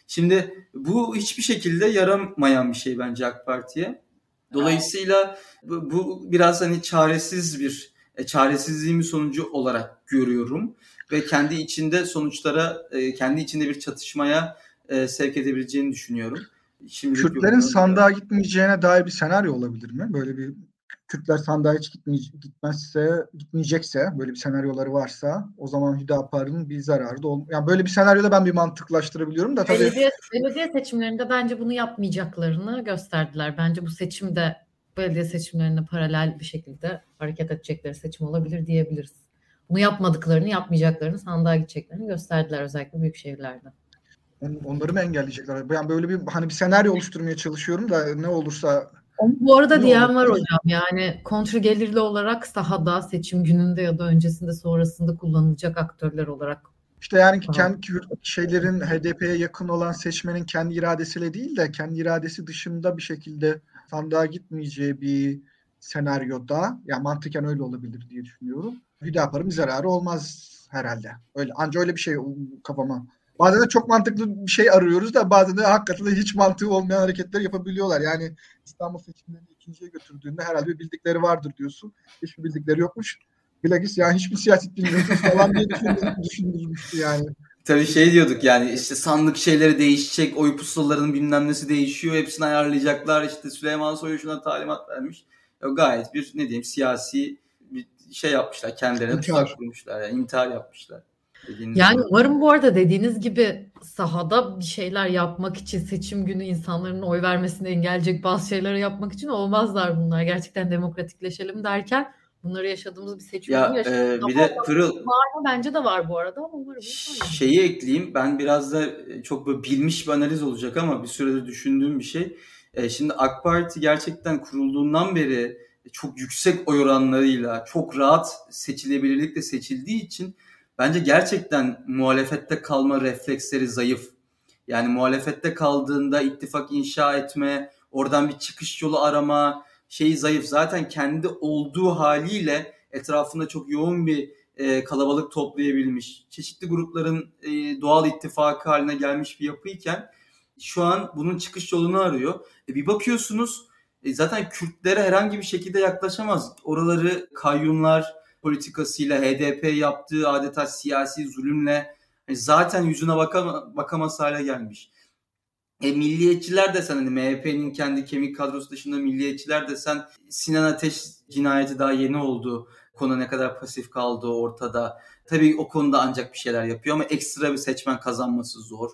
Şimdi bu hiçbir şekilde yaramayan bir şey bence AK Parti'ye. Dolayısıyla bu, bu biraz hani çaresiz bir e, çaresizliğin bir sonucu olarak görüyorum ve kendi içinde sonuçlara, e, kendi içinde bir çatışmaya e, sevk edebileceğini düşünüyorum. Şimdi Kürtlerin sandığa gitmeyeceğine dair bir senaryo olabilir mi? Böyle bir Kürtler sandığa hiç gitmezse, gitmeyecekse, böyle bir senaryoları varsa o zaman Hüdapar'ın bir zararı da olmaz. Yani böyle bir senaryoda ben bir mantıklaştırabiliyorum da tabii. Belediye, belediye seçimlerinde bence bunu yapmayacaklarını gösterdiler. Bence bu seçimde belediye seçimlerine paralel bir şekilde hareket edecekleri seçim olabilir diyebiliriz bunu yapmadıklarını, yapmayacaklarını, sandığa gideceklerini gösterdiler özellikle büyük şehirlerde. Onları mı engelleyecekler? Yani böyle bir hani bir senaryo oluşturmaya çalışıyorum da ne olursa bu arada diyen var hocam yani kontra gelirli olarak sahada seçim gününde ya da öncesinde sonrasında kullanılacak aktörler olarak. İşte yani Aha. kendi şeylerin HDP'ye yakın olan seçmenin kendi iradesiyle değil de kendi iradesi dışında bir şekilde sandığa gitmeyeceği bir senaryoda yani mantıken öyle olabilir diye düşünüyorum. Hüdapar'ın bir zararı olmaz herhalde. Öyle anca öyle bir şey kafama bazen de çok mantıklı bir şey arıyoruz da bazen de hakikaten de hiç mantığı olmayan hareketler yapabiliyorlar. Yani İstanbul seçimlerini ikinciye götürdüğünde herhalde bir bildikleri vardır diyorsun. Hiçbir bildikleri yokmuş. Bilakis yani hiçbir siyaset bilmiyorsunuz falan diye düşündürmüştü yani. Tabii şey diyorduk yani işte sandık şeyleri değişecek, oy pusulalarının bilmem nesi değişiyor, hepsini ayarlayacaklar. İşte Süleyman Soylu şuna talimat vermiş. Gayet bir ne diyeyim siyasi şey yapmışlar. Kendilerine tuzak kurmuşlar. Yani intihar yapmışlar. Yani gibi. umarım bu arada dediğiniz gibi sahada bir şeyler yapmak için seçim günü insanların oy vermesini engelleyecek bazı şeyleri yapmak için olmazlar bunlar. Gerçekten demokratikleşelim derken bunları yaşadığımız bir seçim ya, günü e, bir de Pırıl var mı? Bence de var bu arada ama umarım. Şeyi ekleyeyim. Ben biraz da e, çok böyle bilmiş bir analiz olacak ama bir süredir düşündüğüm bir şey. E, şimdi AK Parti gerçekten kurulduğundan beri çok yüksek oy oranlarıyla çok rahat seçilebilirlikle seçildiği için bence gerçekten muhalefette kalma refleksleri zayıf. Yani muhalefette kaldığında ittifak inşa etme, oradan bir çıkış yolu arama şeyi zayıf. Zaten kendi olduğu haliyle etrafında çok yoğun bir e, kalabalık toplayabilmiş, çeşitli grupların e, doğal ittifakı haline gelmiş bir yapıyken şu an bunun çıkış yolunu arıyor. E, bir bakıyorsunuz e, zaten Kürtlere herhangi bir şekilde yaklaşamaz. Oraları kayyumlar politikasıyla HDP yaptığı adeta siyasi zulümle hani zaten yüzüne bakama, bakamaz hale gelmiş. E, milliyetçiler desen hani MHP'nin kendi kemik kadrosu dışında milliyetçiler desen Sinan Ateş cinayeti daha yeni oldu. Konu ne kadar pasif kaldığı ortada. Tabii o konuda ancak bir şeyler yapıyor ama ekstra bir seçmen kazanması zor.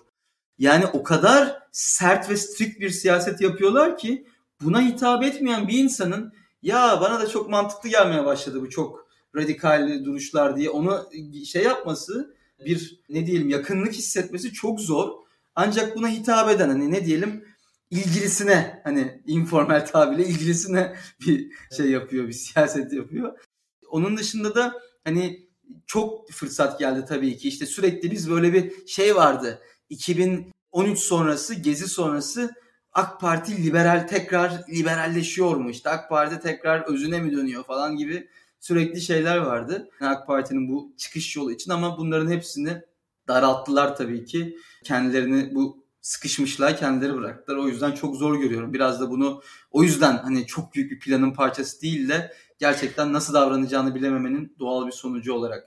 Yani o kadar sert ve strict bir siyaset yapıyorlar ki buna hitap etmeyen bir insanın ya bana da çok mantıklı gelmeye başladı bu çok radikal duruşlar diye onu şey yapması bir ne diyelim yakınlık hissetmesi çok zor. Ancak buna hitap eden hani ne diyelim ilgilisine hani informal tabirle ilgilisine bir şey yapıyor, bir siyaset yapıyor. Onun dışında da hani çok fırsat geldi tabii ki. İşte sürekli biz böyle bir şey vardı. 2013 sonrası, Gezi sonrası AK Parti liberal tekrar liberalleşiyor mu? İşte AK Parti tekrar özüne mi dönüyor falan gibi sürekli şeyler vardı. AK Parti'nin bu çıkış yolu için ama bunların hepsini daralttılar tabii ki. Kendilerini bu sıkışmışlığa kendileri bıraktılar. O yüzden çok zor görüyorum. Biraz da bunu o yüzden hani çok büyük bir planın parçası değil de gerçekten nasıl davranacağını bilememenin doğal bir sonucu olarak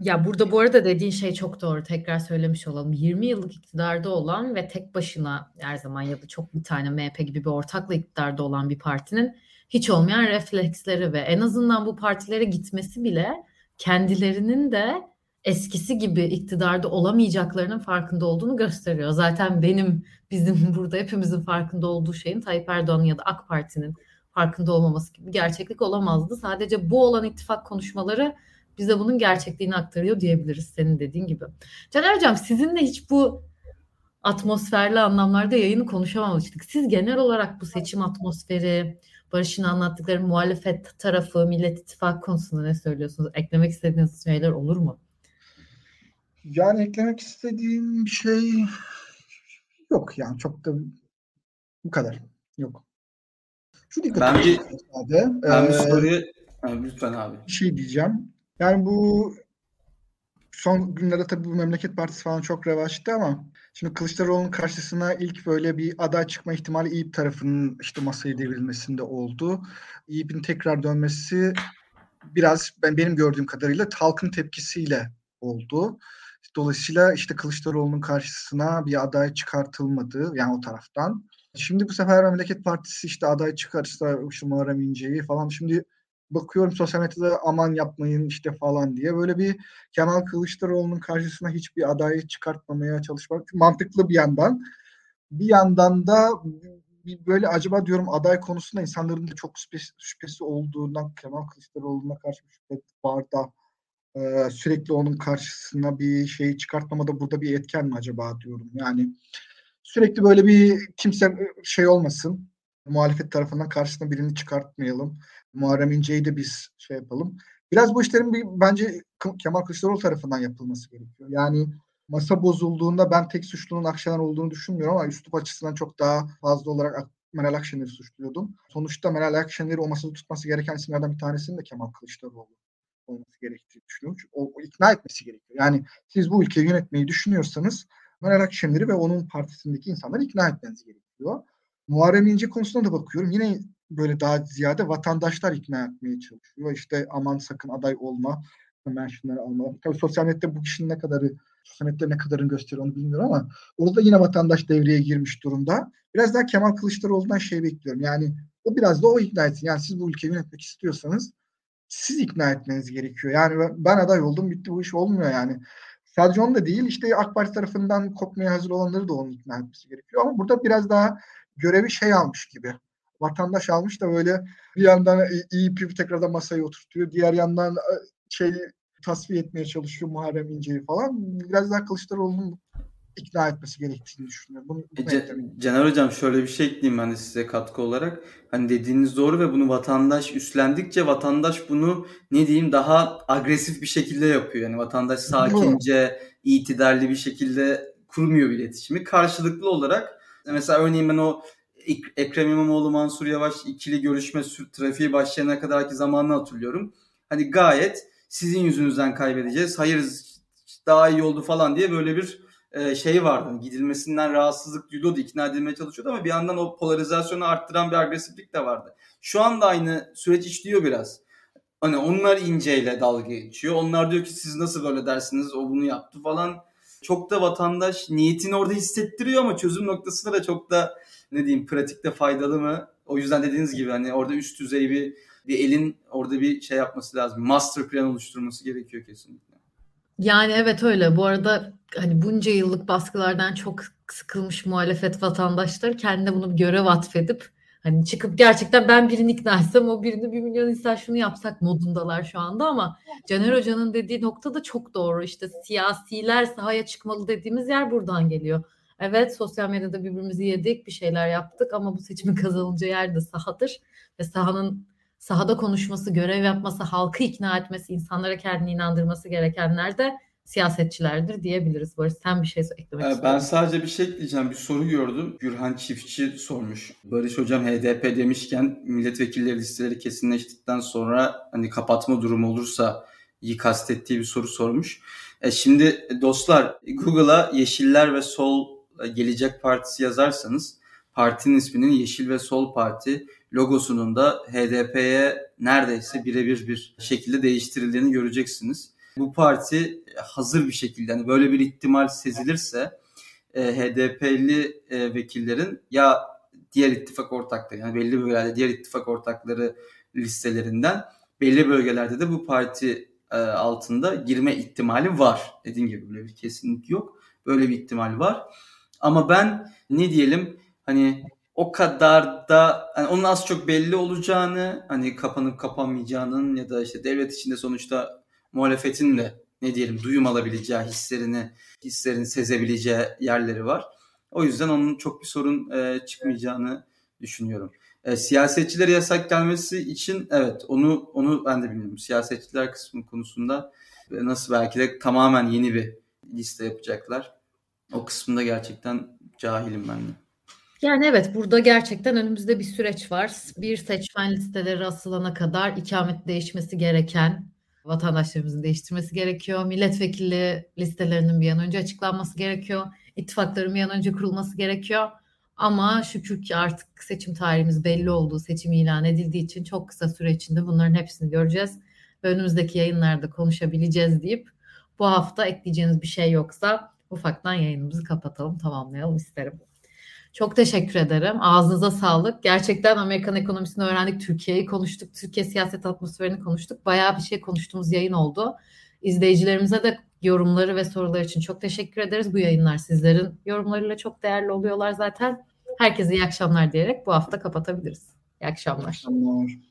ya burada bu arada dediğin şey çok doğru. Tekrar söylemiş olalım. 20 yıllık iktidarda olan ve tek başına her zaman ya da çok bir tane MHP gibi bir ortakla iktidarda olan bir partinin hiç olmayan refleksleri ve en azından bu partilere gitmesi bile kendilerinin de eskisi gibi iktidarda olamayacaklarının farkında olduğunu gösteriyor. Zaten benim bizim burada hepimizin farkında olduğu şeyin Tayyip Erdoğan'ın ya da AK Parti'nin farkında olmaması gibi gerçeklik olamazdı. Sadece bu olan ittifak konuşmaları bize bunun gerçekliğini aktarıyor diyebiliriz senin dediğin gibi. Caner Hocam sizinle hiç bu atmosferli anlamlarda yayını konuşamamıştık. Siz genel olarak bu seçim atmosferi, Barış'ın anlattıkları muhalefet tarafı, Millet İttifakı konusunda ne söylüyorsunuz? Eklemek istediğiniz şeyler olur mu? Yani eklemek istediğim bir şey yok yani çok da bu kadar yok. Şu dikkat ben bir, ben bir soruyu lütfen abi. Bir şey diyeceğim. Yani bu son günlerde tabii bu Memleket Partisi falan çok revaçtı ama şimdi Kılıçdaroğlu'nun karşısına ilk böyle bir aday çıkma ihtimali İYİP tarafının işte masaya devrilmesinde oldu. İYİP'in tekrar dönmesi biraz ben benim gördüğüm kadarıyla halkın tepkisiyle oldu. Dolayısıyla işte Kılıçdaroğlu'nun karşısına bir aday çıkartılmadı yani o taraftan. Şimdi bu sefer Memleket Partisi işte aday çıkarsa işte Muharrem İnce'yi falan şimdi bakıyorum sosyal medyada aman yapmayın işte falan diye. Böyle bir Kemal Kılıçdaroğlu'nun karşısına hiçbir adayı çıkartmamaya çalışmak mantıklı bir yandan. Bir yandan da böyle acaba diyorum aday konusunda insanların da çok şüphesi, olduğundan Kemal Kılıçdaroğlu'na karşı bir şüphe var da e, sürekli onun karşısına bir şey çıkartmamada burada bir etken mi acaba diyorum. Yani sürekli böyle bir kimse şey olmasın muhalefet tarafından karşısına birini çıkartmayalım. Muharrem İnce'yi de biz şey yapalım. Biraz bu işlerin bir bence Kemal Kılıçdaroğlu tarafından yapılması gerekiyor. Yani masa bozulduğunda ben tek suçlunun Akşener olduğunu düşünmüyorum ama üslup açısından çok daha fazla olarak Meral Akşener'i suçluyordum. Sonuçta Meral Akşener'i o masada tutması gereken isimlerden bir tanesinin de Kemal Kılıçdaroğlu olması gerektiğini düşünüyorum. O, o ikna etmesi gerekiyor. Yani siz bu ülkeyi yönetmeyi düşünüyorsanız Meral Akşener'i ve onun partisindeki insanları ikna etmeniz gerekiyor. Muharrem İnce konusuna da bakıyorum. Yine böyle daha ziyade vatandaşlar ikna etmeye çalışıyor. İşte aman sakın aday olma, hemen alma. Tabii sosyal medyada bu kişinin ne kadarı, sosyal medyada ne kadarını gösteriyor onu bilmiyorum ama orada yine vatandaş devreye girmiş durumda. Biraz daha Kemal Kılıçdaroğlu'ndan şey bekliyorum. Yani o biraz da o ikna etsin. Yani siz bu ülkeyi yönetmek istiyorsanız siz ikna etmeniz gerekiyor. Yani ben aday oldum bitti bu iş olmuyor yani. Sadece onu da değil işte AK Parti tarafından kopmaya hazır olanları da onu ikna etmesi gerekiyor. Ama burada biraz daha görevi şey almış gibi. Vatandaş almış da böyle bir yandan iyi bir tekrardan masaya oturtuyor. Diğer yandan şey tasfiye etmeye çalışıyor Muharrem İnce'yi falan. Biraz daha Kılıçdaroğlu'nun ikna etmesi gerektiğini düşünüyorum. Bunu, bunu e, Caner Hocam şöyle bir şey ekleyeyim ben de size katkı olarak. Hani dediğiniz doğru ve bunu vatandaş üstlendikçe vatandaş bunu ne diyeyim daha agresif bir şekilde yapıyor. Yani vatandaş sakince, itidarlı bir şekilde kurmuyor iletişimi. Karşılıklı olarak mesela örneğin ben o Ekrem İmamoğlu Mansur Yavaş ikili görüşme trafiği başlayana kadarki zamanını hatırlıyorum. Hani gayet sizin yüzünüzden kaybedeceğiz. Hayır daha iyi oldu falan diye böyle bir e, şey vardı. Hani gidilmesinden rahatsızlık duyuyordu, ikna edilmeye çalışıyordu ama bir yandan o polarizasyonu arttıran bir agresiflik de vardı. Şu anda aynı süreç işliyor biraz. Hani onlar inceyle dalga geçiyor. Onlar diyor ki siz nasıl böyle dersiniz o bunu yaptı falan. Çok da vatandaş niyetini orada hissettiriyor ama çözüm noktasında da çok da ne diyeyim pratikte faydalı mı? O yüzden dediğiniz gibi hani orada üst düzey bir bir elin orada bir şey yapması lazım. Master plan oluşturması gerekiyor kesinlikle. Yani evet öyle. Bu arada hani bunca yıllık baskılardan çok sıkılmış muhalefet vatandaşları kendine bunu bir görev atfedip hani çıkıp gerçekten ben birini ikna etsem o birini bir milyon insan şunu yapsak modundalar şu anda ama Caner Hoca'nın dediği nokta da çok doğru. İşte siyasiler sahaya çıkmalı dediğimiz yer buradan geliyor. Evet sosyal medyada birbirimizi yedik bir şeyler yaptık ama bu seçimin kazanılacağı yer de sahadır ve sahanın sahada konuşması, görev yapması, halkı ikna etmesi, insanlara kendini inandırması gerekenler de siyasetçilerdir diyebiliriz. Barış sen bir şey eklemek ee, Ben sadece bir şey ekleyeceğim. Bir soru gördüm. Gürhan Çiftçi sormuş. Barış Hocam HDP demişken milletvekilleri listeleri kesinleştikten sonra hani kapatma durumu olursa iyi kastettiği bir soru sormuş. E şimdi dostlar Google'a Yeşiller ve Sol Gelecek Partisi yazarsanız partinin isminin Yeşil ve Sol Parti logosunun da HDP'ye neredeyse birebir bir şekilde değiştirildiğini göreceksiniz. Bu parti hazır bir şekilde hani böyle bir ihtimal sezilirse e, HDP'li e, vekillerin ya diğer ittifak ortakları yani belli bölgelerde diğer ittifak ortakları listelerinden belli bölgelerde de bu parti e, altında girme ihtimali var. Dediğim gibi böyle bir kesinlik yok. Böyle bir ihtimal var. Ama ben ne diyelim hani o kadar da yani onun az çok belli olacağını hani kapanıp kapanmayacağının ya da işte devlet içinde sonuçta muhalefetin de ne diyelim duyum alabileceği hislerini hislerini sezebileceği yerleri var. O yüzden onun çok bir sorun e, çıkmayacağını düşünüyorum. E, siyasetçilere yasak gelmesi için evet onu onu ben de bilmiyorum. Siyasetçiler kısmı konusunda e, nasıl belki de tamamen yeni bir liste yapacaklar. O kısmında gerçekten cahilim ben de. Yani evet burada gerçekten önümüzde bir süreç var. Bir seçmen listeleri asılana kadar ikamet değişmesi gereken vatandaşlarımızın değiştirmesi gerekiyor. Milletvekili listelerinin bir an önce açıklanması gerekiyor. İttifakların bir an önce kurulması gerekiyor. Ama şükür ki artık seçim tarihimiz belli olduğu, seçim ilan edildiği için çok kısa süre içinde bunların hepsini göreceğiz. Ve önümüzdeki yayınlarda konuşabileceğiz deyip bu hafta ekleyeceğiniz bir şey yoksa ufaktan yayınımızı kapatalım, tamamlayalım isterim. Çok teşekkür ederim. Ağzınıza sağlık. Gerçekten Amerikan ekonomisini öğrendik. Türkiye'yi konuştuk. Türkiye siyaset atmosferini konuştuk. Bayağı bir şey konuştuğumuz yayın oldu. İzleyicilerimize de yorumları ve sorular için çok teşekkür ederiz. Bu yayınlar sizlerin yorumlarıyla çok değerli oluyorlar zaten. Herkese iyi akşamlar diyerek bu hafta kapatabiliriz. İyi akşamlar. İyi akşamlar.